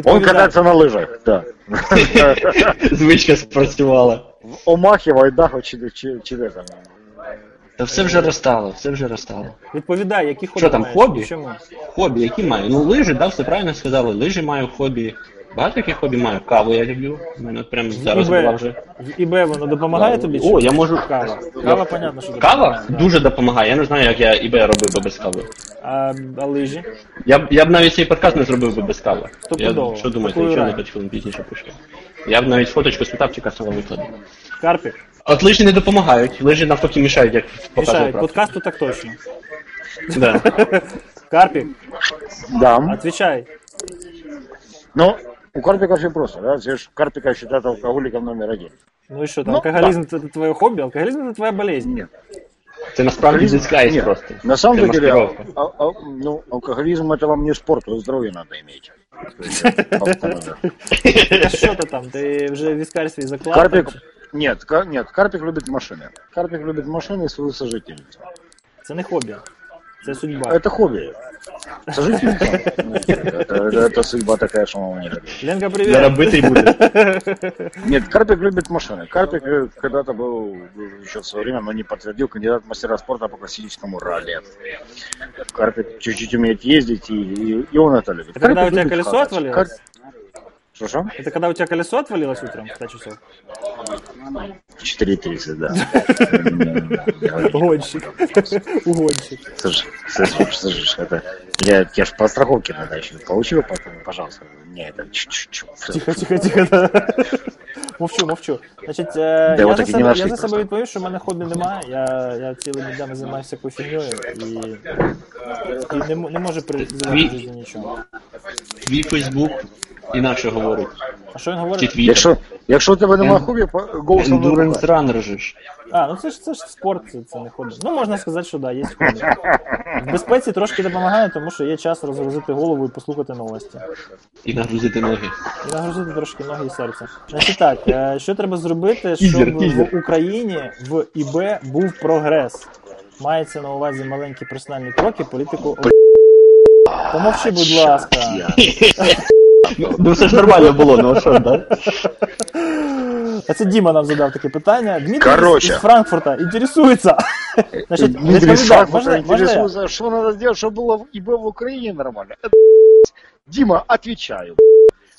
Он катается на лыжах, да. Звичка спрацювала. В Омахе, Вайдаху, чи, чи, чи де там. Та все вже розстало, все вже розстало. Відповідай, які хобі Що там, маєш? хобі? Чому? Хобі, які маю? Ну, лижі, да, все правильно сказали. Лижі маю хобі. Багато яких хобі маю. Каву я люблю. У мене от прямо зараз була вже. в ІБ воно допомагає тобі? чи О, ні? я можу. Кава. Кава, понятно, що Кава допомагає, да. дуже допомагає. Я не знаю, як я ІБ робив би без кави. А, а лижі? Я б я б навіть цей подкаст не зробив би без кави. Стопудово. Я, що думаєте, Такою якщо на раді. 5 хвилин пізніше пишу? Я б навіть фоточку з метапчика свого викладу. Карпік? От лижі не допомагають, лижі навпаки мішають, як показує Мішають. практика. Подкасту так точно. Да. Карпік, Да. отвечай. Ну, у Карпика все просто, да? Все ж Карпика считают алкоголиком номер один. Ну і що, там, Ну, алкоголізм це твоє хобі, алкоголізм це твоя болезнь. Нет. Це насправді дискайз Нет, просто. На самом Це деле, маскировка. а- а- ну, алкоголизм это вам не спорт, а здоровье надо иметь. То есть, это- А що то там? Ти вже в віскарстві заклав? Карпик, нет, нет, Карпик любит машины. Карпик любит машины и свою сожительницу. Це не хобі. Це судьба. Это хобби. Сожительство. Это, это- это судьба такая, что мама не любит. Ленка, привіт. Заробити буде. Нет, Карпик любит машины. Карпик когда-то был еще в свое время, но не подтвердил, кандидат в мастера спорта по классическому ралли. Карпик чуть-чуть умеет ездить, и, и, и он это любит. Когда Карпик у тебя колесо отвалилось? Кар- Что-что? Это когда у тебя колесо отвалилось утром в 5 часов? В 4.30, да. Угонщик. Угонщик. Слушай, это... Я, я ж по страховке надо еще получил, пожалуйста. Не, это. Тихо, тихо, тихо. да. Мовчу, мовчу. Значить, е, я, за такі себе, я за себе відповів, що в мене хобі немає. Я, я цілими днями займаюся всякою фігньою і, і не, м- не можу призивати в нічого. Твій Фейсбук інакше говорить. А що він Чи говорить? Якщо, якщо у тебе немає хобі, по- голосом не Endurance. Runner же ж. А, ну це ж це ж спорт, це, це не хобі. Ну можна сказати, що да, є хобі. В безпеці трошки допомагає, тому що є час розгрузити голову і послухати новості. І нагрузити ноги. І нагрузити трошки ноги і серце. Значить так, що треба зробити, Тізер, щоб тізер. в Україні в ІБ був прогрес? Мається на увазі маленькі персональні кроки, політику. Помовчи, будь ласка. Ну все ж нормально було, ну а що, да? А це Діма нам задав таке питання. Дмитрий Короче. із Франкфурта інтересується. Значить, Дмитрий відповідай, Сахов можна, можна я? интересуется, что надо сделать, чтобы было в- ИБ в Украине нормально. Это, Дима, отвечаю.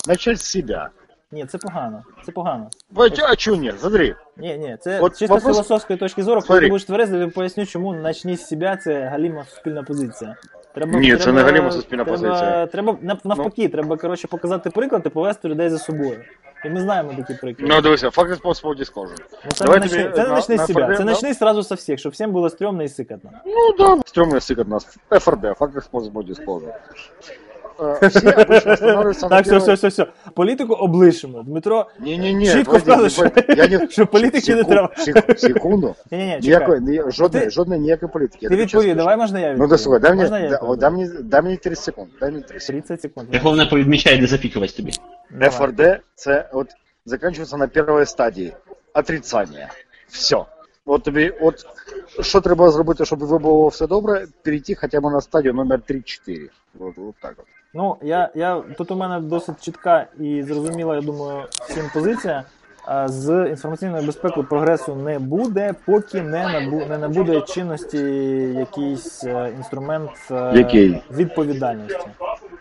Начать с себя. Ні, це погано. Це погано. Вот, А что нет? Смотри. Ні, ні, це От чисто з вопрос- філософської точки зору, коли Смотри. ти будеш тверезий, я поясню, чому начни з себе це галіма суспільна позиція. Треба, Ні, це треба- не галіма суспільна треба, позиція. Треба нав- Ну. навпаки, треба коротше показати приклад і повести людей за собою. І ми знаємо такі приклади. Ну, дивися, факт способу disclosure. Ну, це давай не начни, тобі це не на- начни на з себе, ФРД, це да? начни сразу со всіх, щоб всім було стрьомно і сикотно. Ну да, стрёмный язык от нас. ФРД, факт способу disclosure. Э, Все обычно останавливаются на Так, все, все, все, все. Політику облишимо. Дмитро Не-не-не, чітко подожди, вказує, не- я не... що політики не треба. Секунду. Ні-ні-ні, Ніякої, чекай. ні, жодної, жодної ніякої політики. Ти відповів, давай можна я Ну відповім? да слухай, дай мені, дай мені, дай мені 30 секунд, дай мені 30 секунд. 30 секунд. Я головне повідмічаю, де запікувати тобі. ФРД це от закінчується на першій стадії. Отрицання. Все. От тобі, от що треба зробити, щоб ви було все добре, перейти хоча б на стадію номер 3-4. От, от так от. Ну, я, я, тут у мене досить чітка і зрозуміла, я думаю, всім позиція. З інформаційною безпекою прогресу не буде, поки не набу, не набуде чинності якийсь е, інструмент е, Який? відповідальності.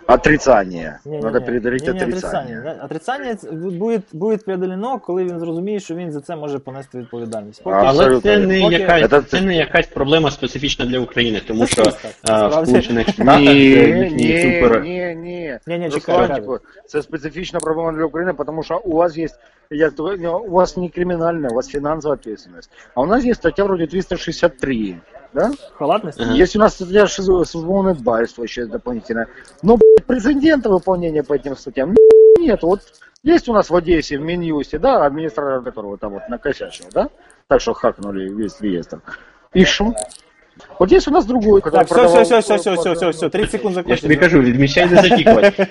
Отрицання. Ні, Надо отрицання. отрицання. Отрицання буде, буде преодолено, коли він зрозуміє, що він за це може понести відповідальність. Поки, Але це не, Поки- якась, Це- це не якась проблема специфічна для України, тому що а, в. Сполучених Штатах Ні, це ні, ні, супер. ні, ні. Ні, ні, Руслан, чекай, типу, це специфічна проблема для України, тому що у вас є, як то, ну, у вас не кримінальна, у вас фінансова відповідальність. А у нас є стаття вроде 363, да? халатність? Ага. Есть у нас статья шиз- службовное дбайство еще дополнительное. Но, блядь, прецедента выполнения по этим статьям ну, нет. Вот есть у нас в Одессе, в Минюсте, да, администратор которого там вот накосячил, да? Так что хакнули весь реестр. И шо? Вот есть у нас другой, Так, все, продавал- все, все, все, все, все, все, 30 секунд Я ж тобі закончили. кажу, відмічай, де запікувати.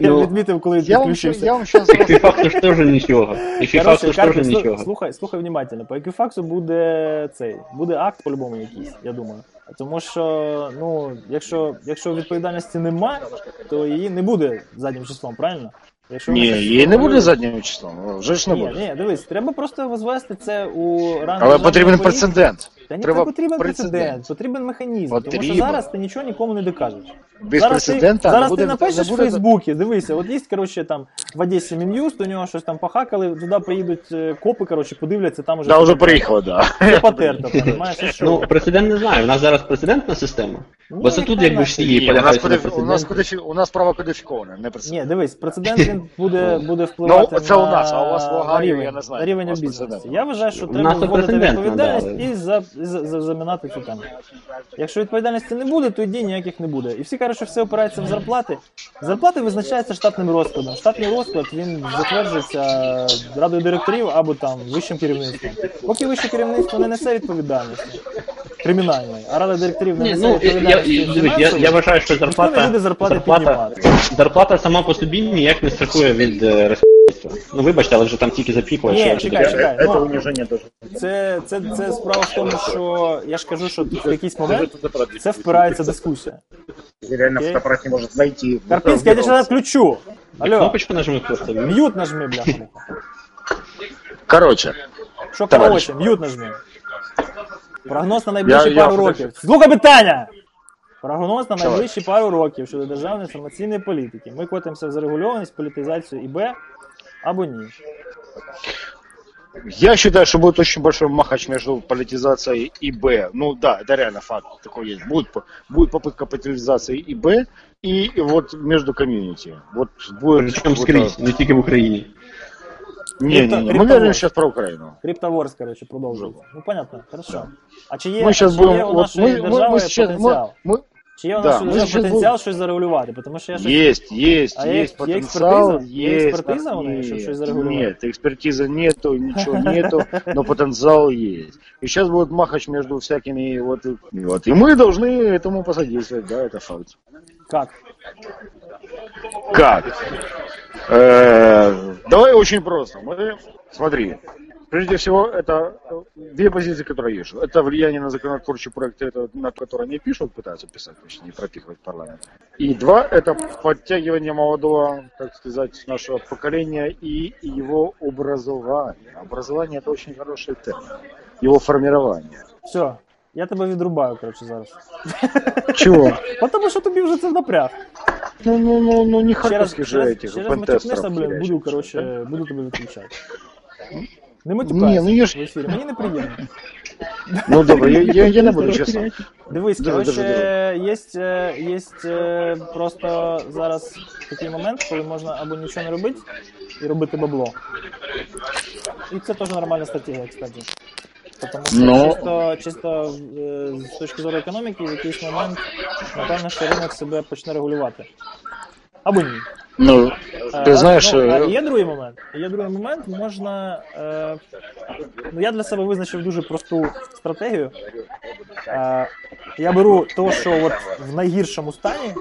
Я відмітив, коли Я вам, підключився. я вам сейчас... Еквіфакту ж теж нічого. Ж теж нічого. слухай, слухай внимательно. По Еквіфаксу буде цей, буде акт по-любому якийсь, я думаю. Тому що, ну, якщо, якщо відповідальності немає, то її не буде заднім числом, правильно? Якщо Ні, її не буде заднім числом, вже ж не Ні, буде. ні, дивись, треба просто возвести це у ранг. Але потрібен прецедент. Та ні, Треба не потрібен прецедент. прецедент, потрібен механізм. Тому що Потрібен. зараз ти нічого нікому не докажеш. Без зараз прецедента ти, не зараз буде- ти напишеш не в буде- Фейсбуці, дивися, от є, коротше, там в Одесі Мін'юст, у нього щось там похакали, туди приїдуть е, копи, коротше, подивляться, там уже Да, уже все приїхало, да. Все потерто, розумієш, і що? Ну, прецедент не знаю. У нас зараз прецедентна система. Бо це Ну, тут яка якби всі Ні, у нас, полягають на у, нас прецедент. кодифі- у нас право кодифіковане, не прецедент. Ні, дивись, прецедент він буде, буде впливати Ну, це на, у нас, а у вас в на рівень, я не знаю, на рівень у вас бізнесу. прецедент. Я вважаю, що У треба нас це вводити прецедентно, відповідальність да, і за, замінати цю тему. Якщо відповідальності не буде, то дій ніяких не буде. І всі кажуть, що все опирається в зарплати. Зарплати визначаються штатним розкладом. Штатний розклад він затверджується радою директорів або там вищим керівництвом. Поки вище керівництво не несе відповідальності, кримінальної, а рада директорів не Ні, несе ну, я, я, я, я вважаю, що зарплата, буде зарплати зарплата, піднімати. зарплата сама по собі ніяк не страхує від е, розпільства. Ну вибачте, але вже там тільки запікли, Ні, що чекай, чекай. Это Ну, унижение тоже. це, це, це справа в тому, що я ж кажу, що в якийсь момент це впирається дискусія. Реально Окей. фотоаппарат не может найти. Карпінський, я тебе зараз включу. Алло, Кнопочку нажми просто. м'ют нажми, бляха. Короче, Що Товариш. короче, м'ют нажми. Прогноз на найближчі Я- я пару хочу- років. Слухай питання! Прогноз на найближчі пару років щодо державної інформаційної політики. Ми котимося в зарегульованість, політизацію і Б або ні. я считаю, что будет очень большой махач между политизацией и Б. Ну да, это реально факт такой есть. Будет, будет попытка политизации и Б, и вот между комьюнити. Вот будет... Причому вот, скрізь, не тільки в Україні. Не, не, не. Мы Криптовалюта. говорим сейчас про Украину. Криптоворс, короче, продовжується. Ну, понятно, хорошо. А чи є, Мы сейчас чи будем... є у Вот нашої мы, мы, держави мы сейчас... Мы, потенціал? мы, Чи є у да, нашої ми держави щас потенціал щось зарегулювати? Тому що я щось... Есть, есть, А є- есть є потенциал, експертиза? Є есть. експертиза у неї, нет, щоб щось зарегулювати? Нет, экспертизы нету, ничего нету, но потенциал есть. И сейчас будет махач между всякими вот, и- вот. И мы должны этому посодействовать, да, это факт. Как? Как? Э, давай очень просто. Мы, смотри, прежде всего, это э, две позиции, которые есть. Это влияние на законотворчие проекты, это, на которые они пишут, пытаются писать, точнее, не пропихивать парламент. И два, это подтягивание молодого, так сказать, нашего поколения и его образование. Образование это очень хороший термин. Его формирование. Все, я тебе відрубаю, коротше, зараз. Чего? Бо Тому що тобі вже це напряг. Ну, ну, ну, ну, не Ще раз, харьковских же раз, этих матюкнешся, блін, буду, коротше, буду тебе відключати. Не Ні, матюкайся ну я ж- в ефірі, мені неприємно. Ну, добре, я, я, я не буду, чесно. Дивись, Дуже, коротше, дуже є, е, є е, просто зараз такий момент, коли можна або нічого не робити і робити бабло. І це теж нормальна стратегія, кстати. Тому що Ну. чисто, чисто з точки зору економіки, в якийсь момент, напевно, що ринок себе почне регулювати. Або ні. Ну, Е, ти знаєш, ну, а е, є другий момент. Є другий момент, можна. Е, ну, я для себе визначив дуже просту стратегію. Е, я беру то, що от в найгіршому стані,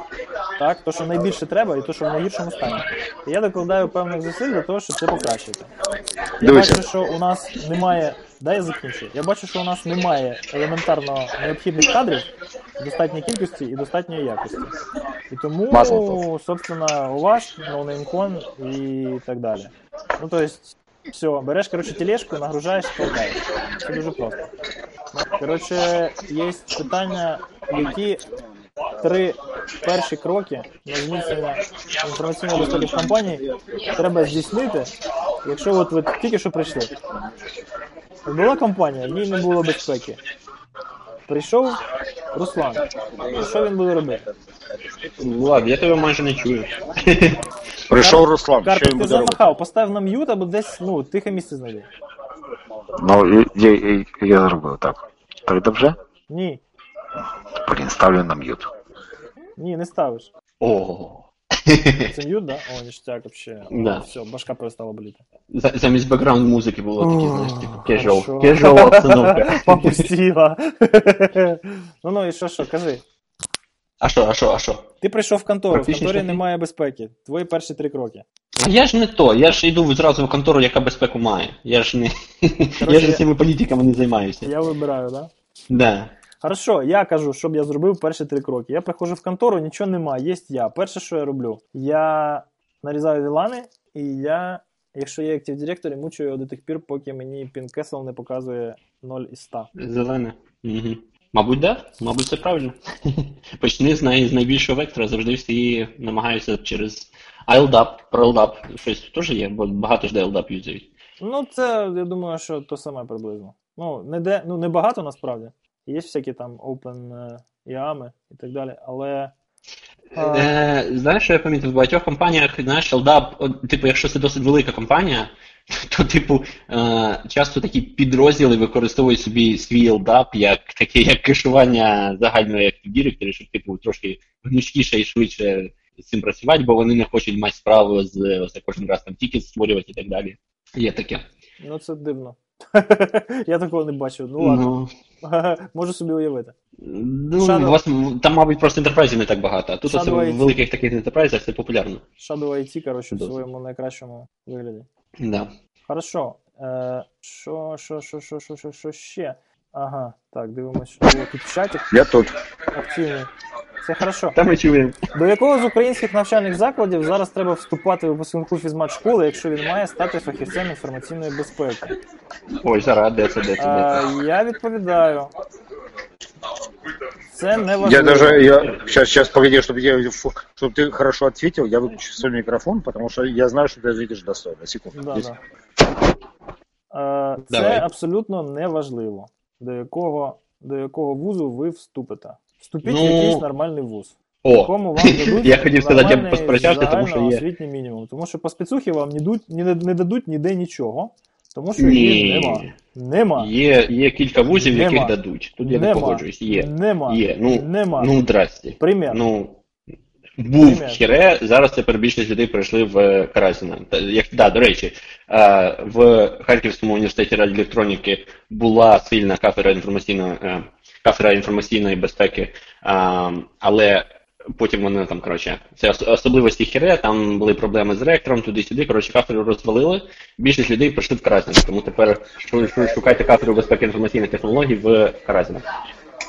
так, то, що найбільше треба, і то, що в найгіршому стані. І я докладаю певних зусиль для того, щоб це покращити. Я бачу, що у нас немає. Дай я закінчу. Я бачу, що у нас немає елементарно необхідних кадрів, достатньої кількості і достатньої якості. І тому, собственно, у вас, NoNameCon і так далі. Ну, то есть, все, береш, короче, тележку, нагружаєш, толкаєш. Це дуже просто. Коротше, є питання, які три перші кроки на зміцнення інформаційної безпеки в компанії треба здійснити, якщо от ви тільки що прийшли. Була компанія, в ній не було безпеки. Прийшов Руслан. І що він буде робити? Влад, я тебе майже не чую. прийшов Руслан, що Карпик, він ти буде робити? замахав, постав на м'ют або десь, ну, тихе місце знайди. Ну, я, я, я зробив так. Так добре? Ні, Блін, ставлю на mute. ні, не ставиш. О. Це mute, да? О, ніштяк вообще. Да. Все, башка перестала боліти. Замість бекграунд музики було таке, знаєш, типу Хорошо. casual. Casual обстановка. Попустила. ну ну і що, що, кажи. А що, а що, а що? Ти прийшов в контору, в конторі немає безпеки. Твої перші три кроки. А я ж не то, я ж йду зразу в контору, яка безпеку має. Я ж не. Я ж цими політиками не займаюся. Я вибираю, да? Да. Хорошо, я кажу, щоб я зробив перші три кроки. Я приходжу в контору, нічого немає, є я. Перше, що я роблю, я нарізаю вілани, і я, якщо є Active Directory, мучу його до тих пір, поки мені Pincastle не показує 0 із 100. Зелене. Угу. Мабуть, да. Мабуть, це правильно. Почни з, най... з найбільшого вектора, завжди всі намагаються через ILDAP, про LDAP. Щось теж є, бо багато ж де LDAP юзають. Ну, це, я думаю, що то саме приблизно. Ну, не, де, ну, не багато насправді. Є всякі там open е, і так далі, але. Е, знаєш, що я помітив, в багатьох компаніях, знаєш, LDAP, типу, якщо це досить велика компанія, то, типу, е, часто такі підрозділи використовують собі свій LDAP як таке, як кешування загальної Directory, щоб, типу, трошки гнучкіше і швидше з цим працювати, бо вони не хочуть мати справу з ось кожен раз там тікет створювати і так далі. Є таке. Ну, це дивно. я такого не бачив. Ну ладно. Можу собі уявити. Ну, Shadow- у вас там, мабуть, просто інтерпрайзів не так багато. А тут Shadow оце IT. в великих таких інтерпрайзах це популярно. Shadow IT, коротше, в своєму найкращому вигляді. Да. Хорошо. Е, Що, що, що, що, що, що, що ще? Ага, так, дивимося, О, тут чатик Я тут. активний. Це хорошо. Та ми чуємо. До якого з українських навчальних закладів зараз треба вступати випускнику фізмат школи, якщо він має стати фахівцем інформаційної безпеки? Ой, зараз, де це, де це, де це? А, я відповідаю. Це не Я важливо. даже, я, сейчас, сейчас, погоди, чтобы, я, чтобы ты хорошо ответил, я выключу свой микрофон, потому что я знаю, что ты ответишь достойно. Секунду. Да, Десять. да. Е, Це Давай. абсолютно неважливо, до якого, до якого вузу ви вступите. Вступіть Ну, в якийсь нормальний вуз. О, якому вам дадуть я хотів сказати, я посперечався, тому що є. загальноосвітній мінімум. Тому що по спецухі вам не, дуть, не, не дадуть ніде нічого, тому що її нема. Нема. Є, є кілька вузів, Нема. яких дадуть. Тут я не Нема. погоджуюсь. Є. Нема. Є. Ну, Нема. ну здрасте. Примір. Ну, був Примір. хіре, зараз тепер більшість людей прийшли в е, Каразіна. Та, Як, да, до речі, е, в Харківському університеті радіоелектроніки була сильна кафедра інформаційної, е, кафедра інформаційної безпеки, е, але потім вони там, коротше, це ос- особливості хіре, там були проблеми з ректором, туди-сюди. Коротше, кафедру розвалили. Більшість людей прийшли в Каразін. Тому тепер шу- шу- шукайте кафедру безпеки інформаційних технологій в Каразіна.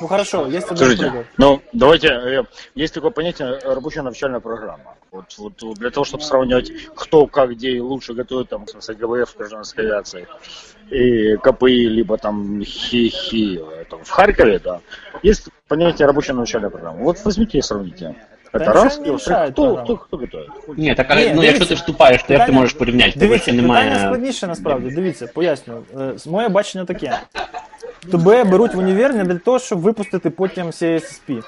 Ну хорошо, є один Слушайте, приклад. ну давайте, э, есть такое понятие э, рабочая навчальная программа. Вот, вот, вот для того, чтобы сравнивать, кто, как, где и лучше готовит, там, в смысле, ГВФ, гражданской авиации, и КПИ, либо там ХИХИ, там, в Харькове, да, есть понятие рабочая навчальная программа. Вот возьмите и сравните. Это ничего раз, мешает кто, кто, кто готовит? Ні, так а, Ні, ну дивіться, якщо ти вступаєш, то як ти питання- можеш порівняти? Тебе Дивіться, питання немає. складніше насправді. Дивіться, поясню. З- Моє бачення таке. Тебе беруть в універ не для того, щоб випустити потім CSSP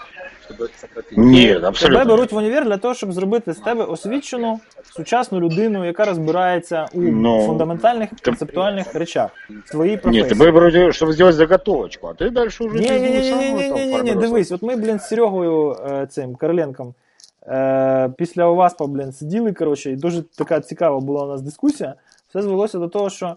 Нет, Тебе абсолютно. беруть в універ для того, щоб зробити з тебе освічену, сучасну людину, яка розбирається у Ну, фундаментальних ти- концептуальних речах в твоїй Нет, професії. тебе вроде, чтобы сделать заготовочку, а ты дальше уже... Ні, ні, ні, ты ні, сам ні, там ні, ні, ні, формируешь. дивись, от ми, блін, з Серегою е, цим Короленком е, після ОВАСПа, блін, сиділи, коротше, і дуже така цікава була у нас дискусія. Все звелося до того, що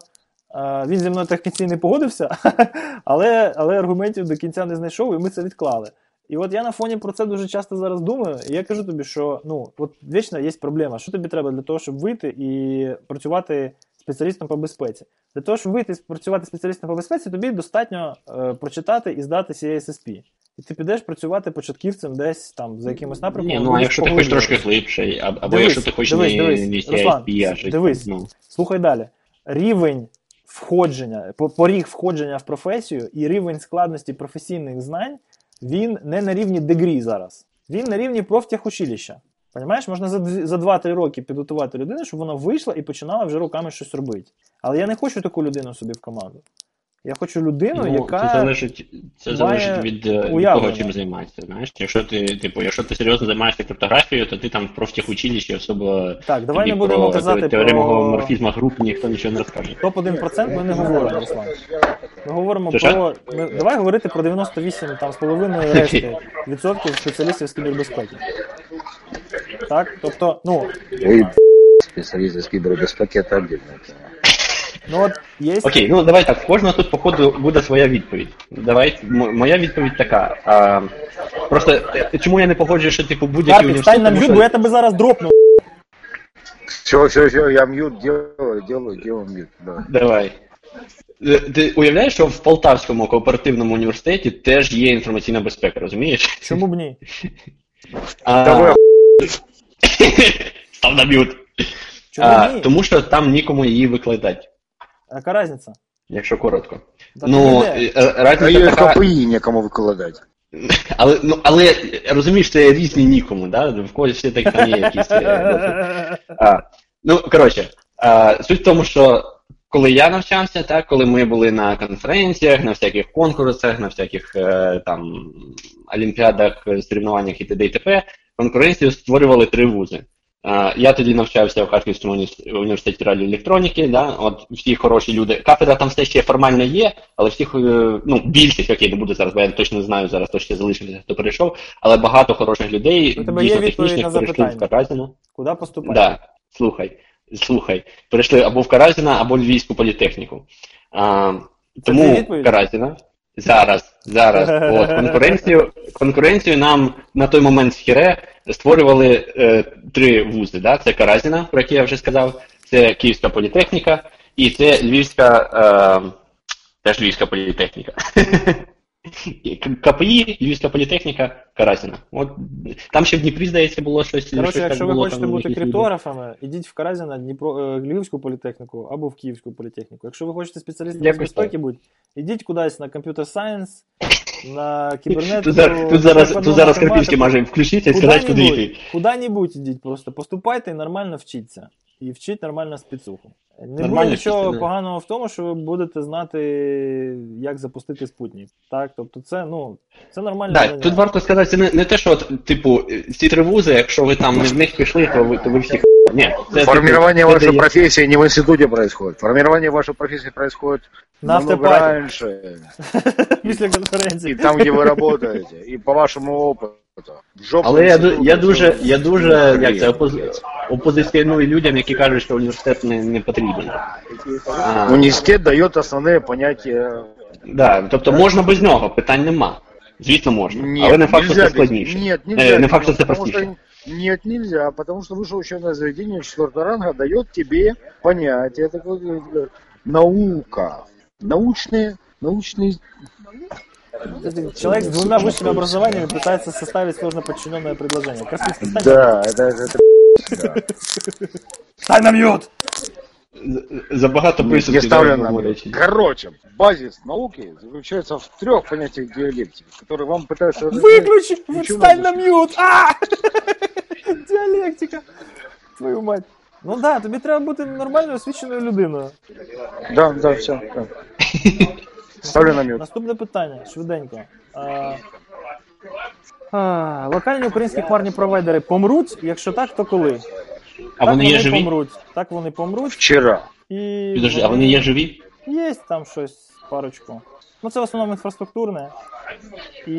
е, він зі мною так в кінці не погодився, але, але аргументів до кінця не знайшов, і ми це відклали. І от я на фоні про це дуже часто зараз думаю, і я кажу тобі, що ну, от вічно є проблема. Що тобі треба для того, щоб вийти і працювати спеціалістом по безпеці? Для того, щоб вийти і працювати спеціалістом по безпеці, тобі достатньо е, прочитати і здати CISSP. І ти підеш працювати початківцем десь там за якимось напрямком. Ні, ну а якщо ти хочеш трошки глибше, або Дивись, якщо ти хочеш дивись, не, дивись, не Руслан, CISP, дивись. ну, Слухай далі. Рівень входження, поріг входження в професію і рівень складності професійних знань, він не на рівні дегрі зараз. Він на рівні профтехучилища. Понімаєш, можна за, за 2-3 роки підготувати людину, щоб вона вийшла і починала вже руками щось робити. Але я не хочу таку людину собі в команду. Я хочу людину, ну, яка. це залежить, це має залежить від, е, від уявлення. того, чим займаєшся. Знаєш, якщо ти, типу, якщо ти серйозно займаєшся криптографією, то ти там в профтехучилищі особо Так, давай тобі не будемо про казати теорему про морфізму груп ніхто нічого не розкаже. топ-1% ми не говоримо, Руслан. Ми говоримо Що, що? про. Ми, давай говорити про 98 там, з половиною решти відсотків спеціалістів з кібербезпеки. Так? Тобто, ну, из кибербезпеки это отдельная тема. Ну от є. Окей, ну давай так, в кожного тут, походу, буде своя відповідь. Давай, м- моя відповідь така. А, просто е, чому я не погоджую, що типу будь-який Карпік, університет. стань на тому м'ют, що- бо я тебе зараз дропну. Все, все, все, я мьют делаю, делаю, делаю мьют. Да. Давай. Е, Ти уявляєш, що в Полтавському кооперативному університеті теж є інформаційна безпека, розумієш? Чому б ні? А, Да вы Став на м'ют. Чому А, ні? тому що там нікому її викладати, Яка різниця? якщо коротко. Та ну, е, е, разниця така, КПИ некому выкладать. але, ну, але розумієш, це різні нікому, да? в когось все там є якісь. е. А, ну, коротше, а, суть в тому, що коли я навчався, так, коли ми були на конференціях, на всяких конкурсах, на всяких там олімпіадах, соревнованнях і т.д. і т.п., конкуренцію створювали три вузи. А, Я тоді навчався в Харківському університеті радіоелектроніки, да, от всі хороші люди. Кафедра там все ще формально є, але всіх, е, ну, більшість, окей, не буду зараз, бо я точно не знаю зараз, хто ще залишився, хто перейшов, але багато хороших людей, тебе є дійсно відповідь технічних, на перейшли в? Каразіна. Куди поступати? Да, слухай, слухай. Перейшли або в Каразіна, або в Львівську політехніку. А, твої тому відповіді? Каразіна. Зараз, зараз. От, конкуренцію, конкуренцію нам на той момент з Хіре створювали е, три вузи. Да? Це Каразіна, про які я вже сказав, це Київська політехніка і це Львівська, е, теж Львівська політехніка. І К- КПІ, Львівська політехніка, Каразіна. От там ще в Дніпрі, здається, було щось. щось Коротше, так якщо ви було, хочете там бути якісь люди. криптографами, ідіть в Каразіна, Дніпро, е, Львівську політехніку або в Київську політехніку. Якщо ви хочете спеціалістом з Якось безпеки бути, ідіть кудись на комп'ютер сайенс, на кібернетику. Тут зараз, тут зараз, прикладну тут зараз математику. Карпінський може включитися і сказати, куди Куди-небудь, йти. куди-небудь ідіть просто. Поступайте і нормально вчіться. І вчіть нормально спецуху. Не буде нічого вчіться, поганого в тому, що ви будете знати, як запустити спутник. Так, тобто це, ну, це нормальне Так, знання. тут варто сказати, це не, не те, що от, типу, ці три вузи, якщо ви там не в них пішли, то ви, то ви всі Ні, це, Формирование типу, це вашей профессии не в институте происходит. Формирование вашей профессии происходит На раньше. Після конференції. И там, где вы работаете. И по вашему опыту. В жопу Але я, ду- института, я дуже, всё. я дуже як це, Блядь. опози- опозиціоную людям, які кажуть, що університет не, не потрібен. А, Университет дает основные понятия. да, тобто можна без нього, питань нема. Звісно, можна. але не факт, що нельзя це без- складніше. Нет, Е, нельзя. не факт, що без це него, потому простіше. что- Нет, нельзя, потому что высшее учебное заведение четвертого ранга дает тебе понятие, такое э, наука, научные, научные Человек с двумя высшими образованиями пытается составить сложно подчиненное предложение. Космический стань, Да, это, это, это да. стань на мьют! З- Забагато не присудків ставлю зараз на говорять. Короче, базис науки заключается в трех понятиях диалектики, которые вам пытаются... Выключи! Ничего Встань на не мьют! А! Діалектика. Твою мать. Ну да, тобі треба бути нормально освіченою людиною. Да, да, все. Ставлю на мют. Наступне питання, швиденько. А, а, локальні українські хмарні провайдери помруть? Якщо так, то коли? А так вони є живі? помруть. Так вони помруть. Вчера. І Підожди, а вони є живі? Є там щось, парочку. Ну це в основному інфраструктурне. І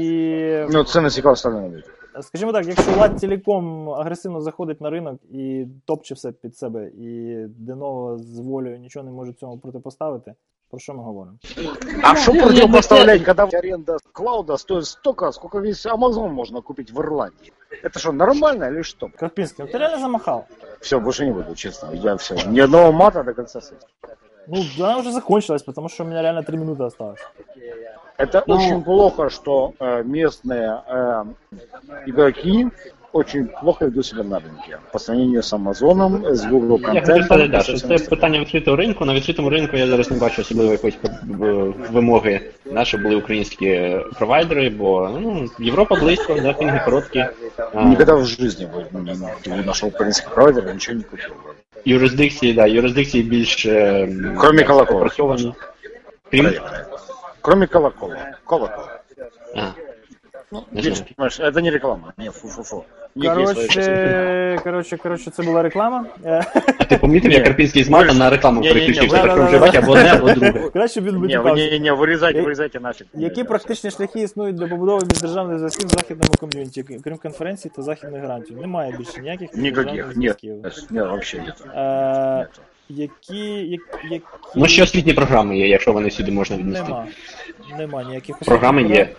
Ну, цены цікаво ставлю на мют. скажімо так, якщо Лад Телеком агресивно заходить на ринок і топче все під себе, і Денова з волею нічого не може цьому протипоставити, про що ми говоримо? А что я- противопоставлять, когда аренда клауда стоит столько, сколько весь Amazon можно купить в Ирландии? Это что, нормально или что? Карпінський, ну ти реально замахав. Все, больше не буду, честно. Я все. Ни одного мата до конца сессии. Ну, она уже закончилась, потому что у меня реально три минуты осталось. Это Ну- очень плохо, что э, местные э, игроки очень плохо ведут себя на рынке. По сравнению с Амазоном, с Google Я хотів контентом. сказати, да, и що со це всем остальным. питання відкритого ринку. На відкритому ринку я зараз не бачу особливо якоїсь е, вимоги, да, щоб були українські е, провайдери, бо ну, Європа близько, да, пінги короткі. а, Никогда в жизни бы не, не- не нашел украинский провайдер, ничего не купил. бы. юрисдикції, да, юрисдикції більш е, Кроме колокола. опрацьовані. Крім Кроме колокола. Колокола. а, Ну, Не видишь, знаю. понимаешь, это не реклама. Не, фу-фу-фу. У них есть свои Короче, короче, короче, це була реклама. Е, а ти помітив, як Ні. Карпінський з мата на рекламу Ні-ні-ні, переключився, да, так да, проживати да. або одне, або друге. Краще б він Не, вы витікався. не, не, вырезайте, Я- вырезайте нафиг. Які практичні шляхи існують для побудови міждержавних зв'язків в західному ком'юніті, крім конференцій та західних гарантій? Немає більше ніяких Никаких, міждержавних нет. зв'язків. Нет, вообще нет. Е, Нет. які, як, які... Ну ще освітні програми є, якщо вони сюди можна віднести. Нема. Нема ніяких Програми освітніх є.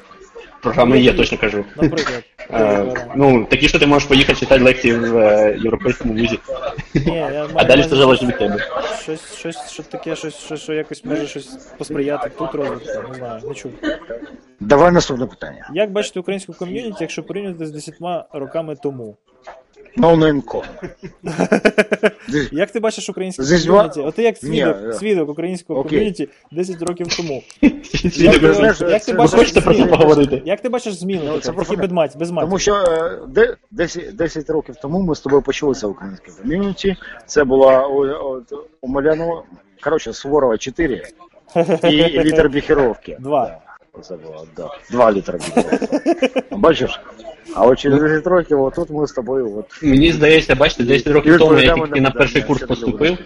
Програми є, точно кажу. Наприклад. Е, ну, такі, що ти можеш поїхати читати лекції в е, європейському вузі, а далі це все залежить від тебе. Щось, щось, що таке, щось, що, що якось може щось посприяти тут розвитку, не знаю, не чув. Давай наступне питання. Як бачите українську ком'юніті, якщо порівняти з 10 роками тому? Ноунеймком. Як ти бачиш українську ком'юніті? От ти як свідок, е. свідок українського Окей. ком'юніті 10 років тому. Свідок, Як ти- знаєш, як ти це- Ви бачиш хочете про це зміни? поговорити? Як ти бачиш зміни? Ну, тепер? це просто Такі без мать, без мать. Тому що е, де- 10, 10 років тому ми з тобою почулися в українській ком'юніті. Це була у, у, у Малянова, коротше, Суворова 4 і літр біхіровки. Два. Це да. Два літра біхіровки. Бачиш? А от через 10 років, отут ми з тобою от. Мені здається, бачите, 10 років тому я тільки на перший курс поступив.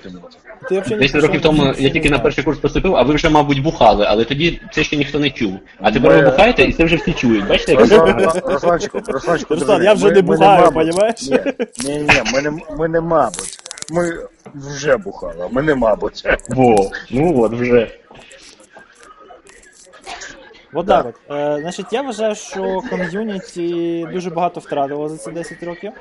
Ти 10 років тому я тільки на перший курс поступив, а ви вже, мабуть, бухали, але тоді це ще ніхто не чув. А тепер ви бухаєте, і це вже всі чують. Бачите, як Русланчику, Русланчику, Руслан, я вже не бухаю, понімаєш? Ні, ні, ні, ми не, ми не мабуть. Ми вже бухали, ми не мабуть. Во, ну от вже. Так. Е, значить, я вважаю, що ком'юніті дуже багато втратило за ці 10 років.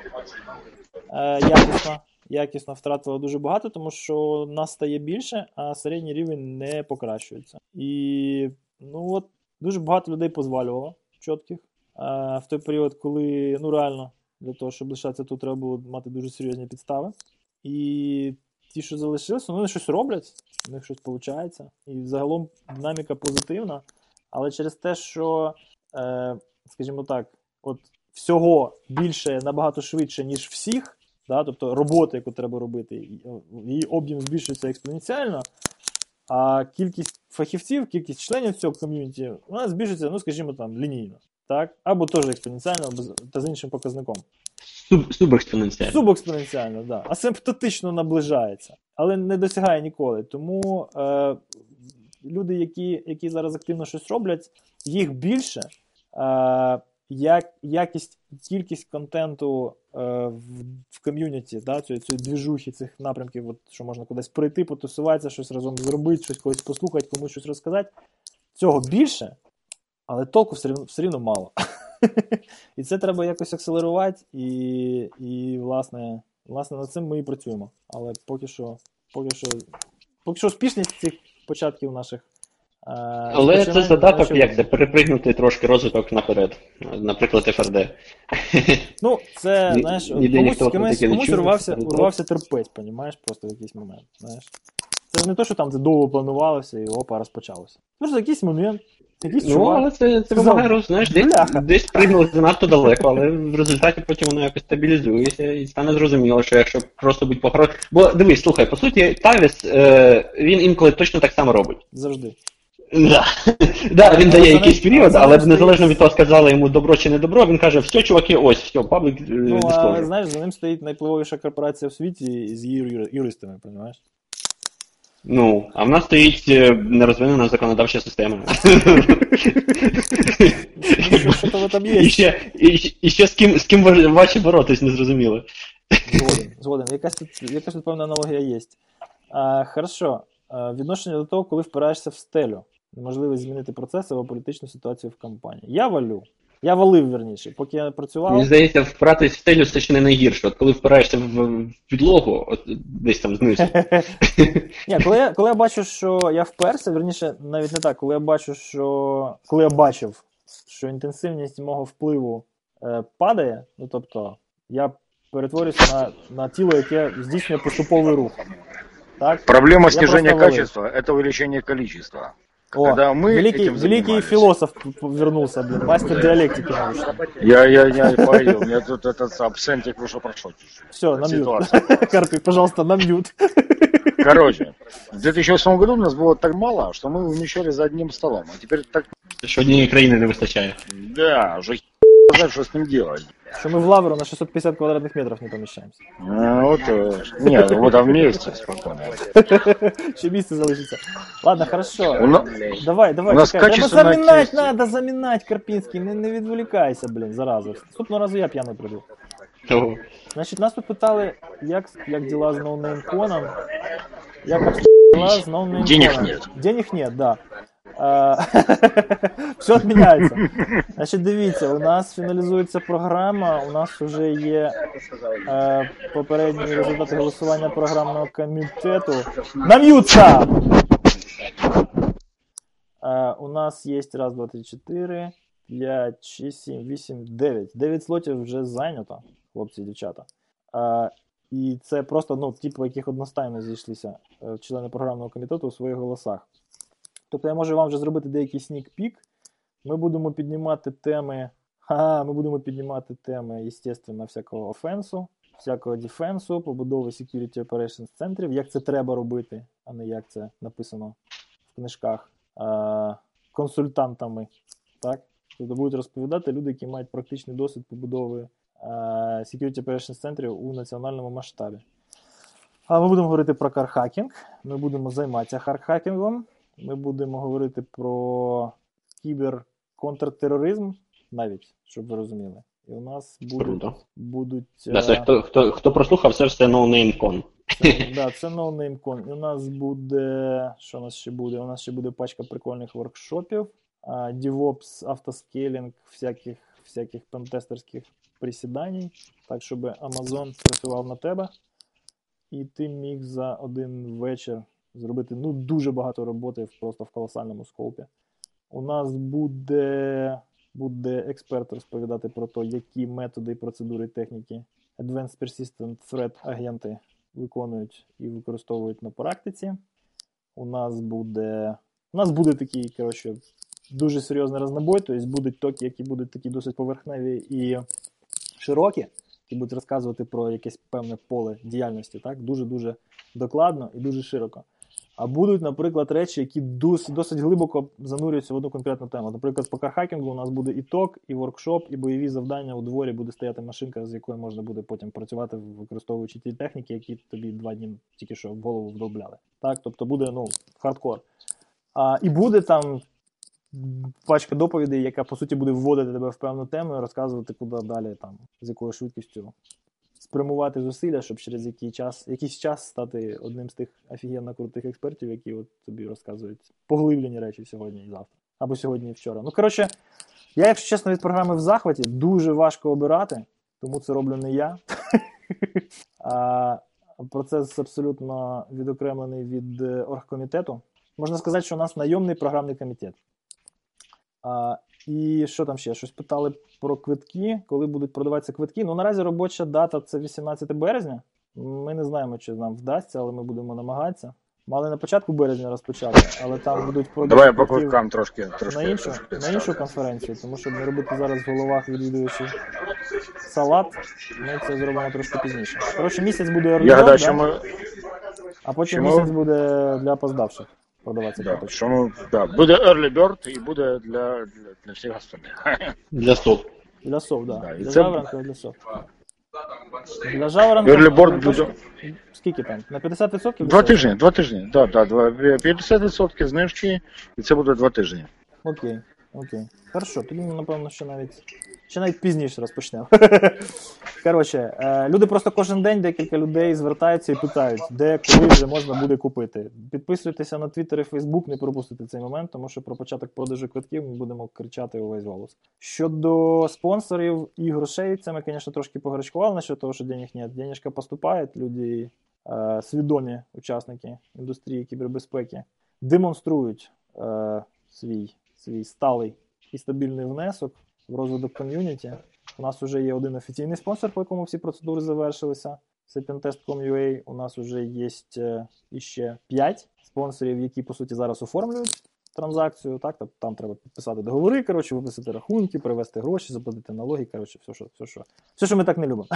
Е, якісно, якісно втратило дуже багато, тому що нас стає більше, а середній рівень не покращується. І ну от дуже багато людей позвалювало чітких. Е, в той період, коли ну реально для того, щоб лишатися тут, треба було мати дуже серйозні підстави. І ті, що залишилися, ну, вони щось роблять, у них щось виходить. І загалом динаміка позитивна. Але через те, що, е, скажімо так, от всього більше набагато швидше, ніж всіх, да, тобто роботи, яку треба робити, її об'єм збільшується експоненціально, а кількість фахівців, кількість членів цього ком'юніті, вона збільшується, ну, скажімо, там, лінійно. Так? Або теж експоненціально, або з- та з іншим показником. Суб, субекспоненціально. Субекспоненціально, да. Асимптотично наближається, але не досягає ніколи. Тому е, люди, які, які зараз активно щось роблять, їх більше. Е, як, якість, кількість контенту е, в, в ком'юніті, да, цієї, цієї двіжухи, цих напрямків, от, що можна кудись прийти, потусуватися, щось разом зробити, щось когось послухати, комусь щось розказати. Цього більше, але толку все рівно, все рівно мало. І це треба якось акселерувати, і, і власне, власне, над цим ми і працюємо. Але поки що, поки що, поки що успішність цих початків наших. е, Але це задаток як де перепригнути трошки розвиток наперед. Наприклад, ФРД. Ну, це, знаєш, ніде комусь, комусь, комусь чув, урвався, урвався терпець, понімаєш, просто в якийсь момент. Знаєш. Це ж не те, що там це довго планувалося і опа, розпочалося. Просто якийсь момент, якийсь Ну, чувак. але це, це вимагає, знаєш, десь, «Бляха». десь пригнули занадто далеко, але в результаті потім воно якось стабілізується і стане зрозуміло, що якщо просто будь похорон. Бо дивись, слухай, по суті, Тавіс, е, він інколи точно так само робить. Завжди. Да. да, він дає якийсь період, але незалежно від того, сказали йому добро чи не добро, він каже, все, чуваки, ось, все, паблік е, Ну, а знаєш, за ним стоїть найвпливовіша корпорація в світі з її юристами, розумієш? Ну, а в нас стоїть е, нерозвинена законодавча система. Ну. І ще, з ким, ваші боротись, не зрозуміло. Згоден, згоден. Якась тут, якась тут певна аналогія є. А, хорошо. Відношення до того, коли впираєшся в стелю. Неможливо змінити процес або політичну ситуацію в компанії. Я валю. Я валив, верніше, поки я працював. Мені здається, впиратись в стелю це ще не найгірше. От коли впираєшся в, підлогу, от десь там знизу. Ні, коли я, коли я бачу, що я вперся, верніше, навіть не так, коли я бачу, що. Коли я бачив, що інтенсивність мого впливу е, падає, ну тобто, я перетворююся на, на тіло, яке здійснює поступовий рух. Так? Проблема Я снижения качества – это увеличение количества. О, Когда мы великий, этим великий занимались. философ п- п- вернулся, блин, мастер диалектики научный. Я, я, я пойду, у меня тут этот абсентик вышел прошел. Все, на мьют. Ситуация. Карпик, пожалуйста, на мьют. Короче, в 2008 году у нас было так мало, что мы умещали за одним столом. А теперь так, Що однієї країни не вистачає. да, уже знать, что с ним делать. Что мы в Лавру на 650 квадратных метров не помещаемся. Ну, вот, э, нет, вот там вместе спокойно. Ще місце залишиться. Ладно, хорошо. У на- Давай, давай, У нас чекай. Треба качественна замінати, кисть. надо замінати, Карпінський, не, не відволікайся, блін, зараза. Наступного разу я п'яний прийду. Того. Значить, нас тут питали, як, як діла з ноунеймконом. Як обстоят дела з ноунеймконом. Денег нет. Денег нет, да. Все відміняється. Значить, дивіться, у нас фіналізується програма, у нас вже є е, попередні результати голосування програмного комітету. Нам'ються! Е, у нас є раз, два, три, чотири, п'ять, шість, сім, вісім, дев'ять. Дев'ять слотів вже зайнято, хлопці і дівчата. Е, і це просто ну, ті, по яких одностайно зійшлися е, члени програмного комітету у своїх голосах. Тобто я можу вам вже зробити деякий снік-пік. Ми будемо піднімати теми. Ха, ми будемо піднімати теми, естественно, всякого офенсу, всякого дефенсу, побудови security operations центрів, як це треба робити, а не як це написано в книжках е, консультантами. Так? Тобто будуть розповідати люди, які мають практичний досвід побудови е, security operations центрів у національному масштабі. А ми будемо говорити про car hacking, ми будемо займатися hard hacking ом, ми будемо говорити про кіберконтртероризм, навіть, щоб ви розуміли. І у нас будуть, будуть Да, це е, хто, хто, хто прослухав, це все NoNameCon. це, да, це NoNameCon. І у нас буде. Що у нас ще буде? У нас ще буде пачка прикольних воркшопів. DevOps, автоскейлінг, всяких всяких пентестерських присідань, так, щоб Amazon працював на тебе, і ти міг за один вечір зробити ну, дуже багато роботи просто в колосальному скопі. У нас буде буде експерт розповідати про те, які методи, процедури, техніки Advanced Persistent Threat агенти виконують і використовують на практиці. У нас буде у нас буде такий, коротше, дуже серйозний рознобой, тобто будуть токи, які будуть такі досить поверхневі і широкі, які будуть розказувати про якесь певне поле діяльності, так, дуже-дуже докладно і дуже широко. А будуть, наприклад, речі, які досить, глибоко занурюються в одну конкретну тему. Наприклад, по кархакінгу у нас буде і ток, і воркшоп, і бойові завдання у дворі буде стояти машинка, з якою можна буде потім працювати, використовуючи ті техніки, які тобі два дні тільки що в голову вдобляли. Так, тобто буде ну, хардкор. А, І буде там пачка доповідей, яка по суті буде вводити тебе в певну тему і розказувати, куди далі, там, з якою швидкістю спрямувати зусилля, щоб через який час, якийсь час стати одним з тих офігенно крутих експертів, які от тобі розказують поглиблені речі сьогодні і завтра. Або сьогодні і вчора. Ну, коротше, я, якщо чесно, від програми в захваті дуже важко обирати, тому це роблю не я. Процес абсолютно відокремлений від е, оргкомітету. Можна сказати, що у нас найомний програмний комітет. І що там ще? Щось питали про квитки, коли будуть продаватися квитки. Ну, наразі робоча дата це 18 березня. Ми не знаємо, чи нам вдасться, але ми будемо намагатися. Мали на початку березня розпочати, але там будуть Давай по квиткам трошки, трошки на іншу на іншу конференцію, тому щоб не робити зараз в головах відвідувачів салат, ми це зробимо трошки пізніше. Коротше, місяць буде ординон, да? ми... а потім Чому? місяць буде для опоздавших продаватися да, що да, буде early bird і буде для, для, для всіх остальних. Для сов. Для сов, да. да. Для це... жаворонка для сов. Для жаворонка... Early bird буде... Скільки там? На 50%? Два тижні, два тижні. Да, да, 50% знижки, і це буде два тижні. Окей, окей. Хорошо, тоді, напевно, що навіть ще навіть пізніше розпочнемо. Коротше, е, люди просто кожен день декілька людей звертаються і питають, де коли вже можна буде купити. Підписуйтеся на Twitter і Facebook, не пропустите цей момент, тому що про початок продажу квитків ми будемо кричати увесь голос. Щодо спонсорів і грошей, це ми, звісно, трошки погарячкували насчет того, що денег нет. Денежка поступає, люди е, свідомі учасники індустрії кібербезпеки демонструють е, свій, свій сталий і стабільний внесок в розвиток ком'юніті. У нас вже є один офіційний спонсор, по якому всі процедури завершилися. Це Pentest.com.ua. У нас вже є е, іще 5 спонсорів, які по суті зараз оформлюють транзакцію. Так, тобто там треба підписати договори, коротше, виписати рахунки, привезти гроші, заплатити налоги. Коротше, все, що все, що все, що ми так не любимо.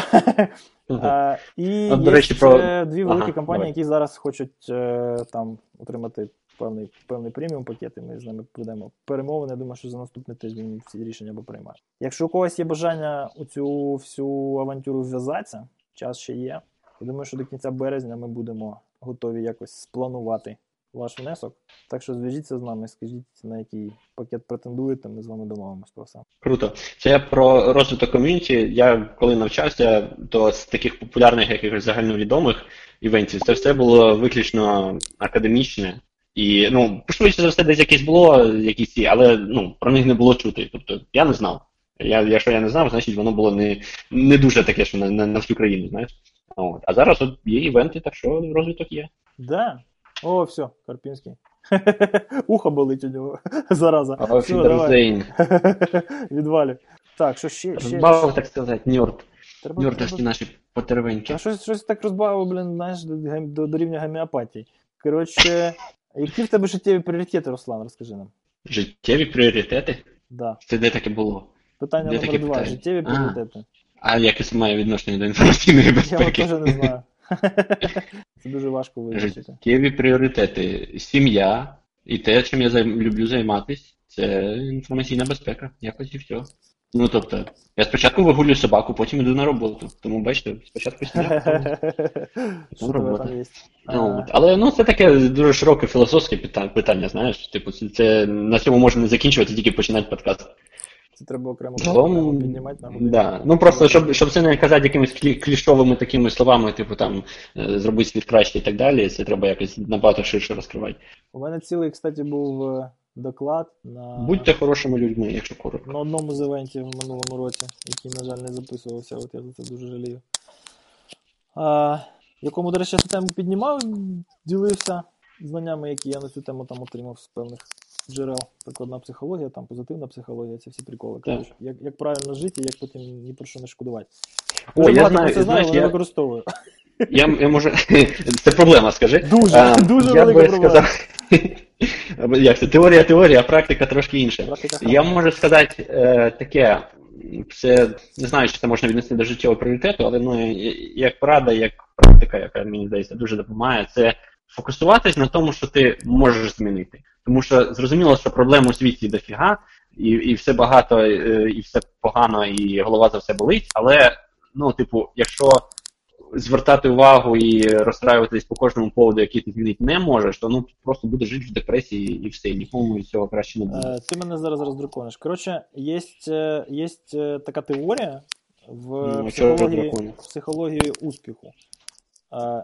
І є дві великі компанії, які зараз хочуть е, там отримати певний певний преміум пакет, і ми з ними ведемо перемовини. Я думаю, що за наступний тиждень ці рішення або приймають. Якщо у когось є бажання у цю всю авантюру вв'язатися, час ще є. Я думаю, що до кінця березня ми будемо готові якось спланувати ваш внесок. Так що зв'яжіться з нами, скажіть, на який пакет претендуєте, ми з вами домовимося про все. Круто. Це я про розвиток ком'юніті. Я коли навчався, з таких популярних якихось загальновідомих івентів, це все було виключно академічне. І ну, швидше за все, десь якесь було, якісь, але ну, про них не було чути. Тобто я не знав. Я, Якщо я не знав, значить воно було не не дуже таке, що на на, на всю країну, знаєш. От. А зараз от є івенти, так що розвиток є. Да. О, все, Карпінський. Ухо болить у нього зараза. Все, Відвалі. Так, що ще. ще Розбавив, так сказати, ньорд. Ньордовські наші потервеньки. А щось щось так розбавив, блін, знаєш, до, до рівня гомеопатії. Коротше, які в тебе життєві пріоритети, Руслан, розкажи нам. Життєві пріоритети? Да. Це де таке було? Питання де номер два. Питання? Життєві пріоритети. А, а яке має відношення до інформаційної безпеки? Я теж не знаю. Це дуже важко визначити. Життєві пріоритети. Сім'я і те, чим я люблю займатися, це інформаційна безпека. Якось і все. Ну тобто, я спочатку вигулюю собаку, потім йду на роботу. Тому бачите, спочатку сім'я, потім робота. Ну, але ну це таке дуже широке філософське питання, знаєш. Типу, це на цьому можна не закінчувати, тільки починати подкаст. Це треба окремо Загалом, піднімати нам. Да. Ну просто щоб щоб це не казати якимись клішовими такими словами, типу там е, зробити світ краще і так далі. Це треба якось набагато ширше розкривати. У мене цілий, кстати, був е, доклад на Будьте хорошими людьми, якщо коротко. на одному з івентів в минулому році, який, на жаль, не записувався, от я за це дуже жалію. А, якому, до речі, я цю тему піднімав, ділився знаннями, які я на цю тему там отримав з певних джерел. Прикладна психологія, там позитивна психологія, це всі приколи. Коротше, як, як правильно жити як потім ні про що не шкодувати. О, Дуже я знаю, це знаю, але я, використовую. я, я може. Це проблема, скажи. Дуже, дуже я велика би проблема. сказав. Як це? Теорія, теорія, а практика трошки інша. Я можу сказати е, таке, це не знаю, чи це можна віднести до життєвого пріоритету, але ну, як порада, як практика, яка мені здається дуже допомагає, це фокусуватись на тому, що ти можеш змінити. Тому що зрозуміло, що проблем у світі дофіга, і, і все багато, е, і все погано, і голова за все болить. Але, ну, типу, якщо звертати увагу і розстраюватись по кожному поводу, який ти змінити не можеш, то ну просто будеш жити в депресії і все, нікому від цього краще не буде. Е, Ти мене зараз роздракониш. Коротше, є, е, є е, така теорія в Ну, психології, психології успіху.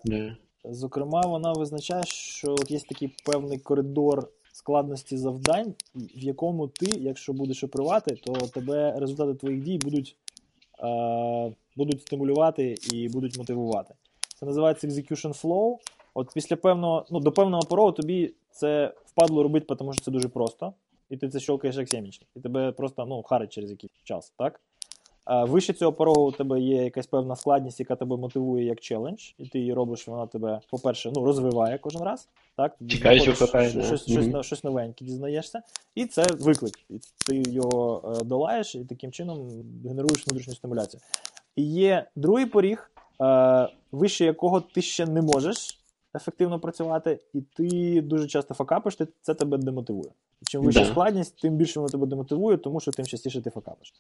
Е, Зокрема, вона визначає, що от є такий певний коридор складності завдань, в якому ти, якщо будеш оперувати, то тебе результати твоїх дій будуть, будуть стимулювати і будуть мотивувати. Це називається execution flow. От після певного, ну, до певного порогу тобі це впадло робити, тому що це дуже просто, і ти це щелкаєш як сімечки. І тебе просто ну, харить через якийсь час, так? А вище цього порогу у тебе є якась певна складність, яка тебе мотивує як челендж, і ти її робиш, вона тебе, по-перше, ну, розвиває кожен раз. Так? Знаходиш щось, щось, щось, щось новеньке дізнаєшся. І це виклик. І ти його е, долаєш і таким чином генеруєш внутрішню стимуляцію. І є другий поріг, е, вище якого ти ще не можеш ефективно працювати, і ти дуже часто факапиш, ти, це тебе демотивує. І чим вища Да. складність, тим більше воно тебе демотивує, тому що тим частіше ти факапиш.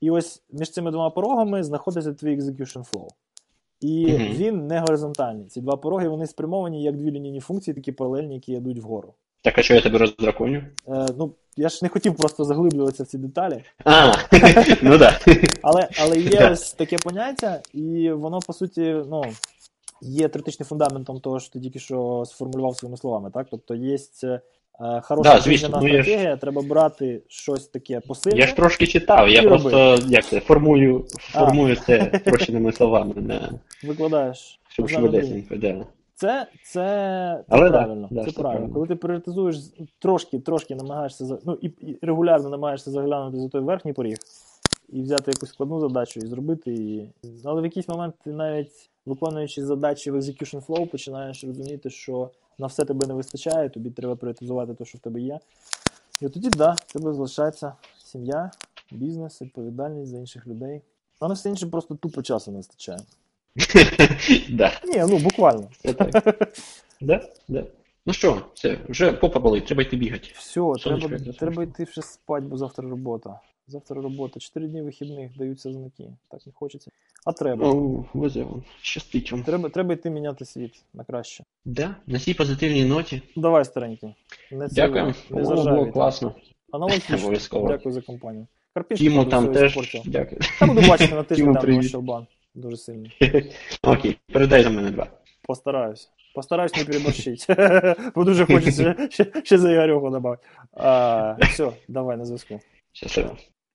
І ось між цими двома порогами знаходиться твій execution flow. І Мгм. він не горизонтальний. Ці два пороги вони спрямовані як дві лінійні функції, такі паралельні, які йдуть вгору. Так, а що я тебе роздраконю? Е, ну, я ж не хотів просто заглиблюватися в ці деталі, А, ну да. але, але є Да. ось таке поняття, і воно, по суті, ну, є теоретичним фундаментом того, що ти тільки що сформулював своїми словами. Так? Тобто є е, хороша Да, звісно, ну, я ж- стратегія, треба брати щось таке посильне. Я ж трошки читав, я І просто як це, формую, формую це прощеними словами, да. Викладаєш. Щоб швидесенько, да. Це, це, це Але правильно. да, це правильно. Коли ти пріоритизуєш трошки, трошки намагаєшся за- ну, і, і регулярно намагаєшся заглянути за той верхній поріг і взяти якусь складну задачу і зробити її. Але в якийсь момент ти навіть виконуючи задачі в execution flow, починаєш розуміти, що на все тебе не вистачає, тобі треба пріоритизувати те, що в тебе є. І от тоді, да, в тебе залишається сім'я, бізнес, відповідальність за інших людей. А на все інше просто тупо часу не вистачає. Да, Ні, ну буквально. Да, да. Ну що, все, вже попа болить, треба йти бігати. Все, Сонечко треба, треба йти вже спати, бо завтра робота. Завтра робота. Чотири дні вихідних даються знаки. Так не хочеться. А треба. О, везе вам, щастить вам. Треба, треба йти міняти світ на краще. Да, на цій позитивній ноті. Давай, старенький. Не Дякую. Не О, було класно. Аналогічно. Дякую за компанію. Карпінський Тіму там теж іспортив. дякую. Та буду бачити на тиждень там Щелбан. Дуже сильно. Окей, передай за мене два. Постараюсь. Постараюсь не переборщить. Бо дуже хочеться ще, за Ігорюху добавити. Все, давай на зв'язку. Щасливо.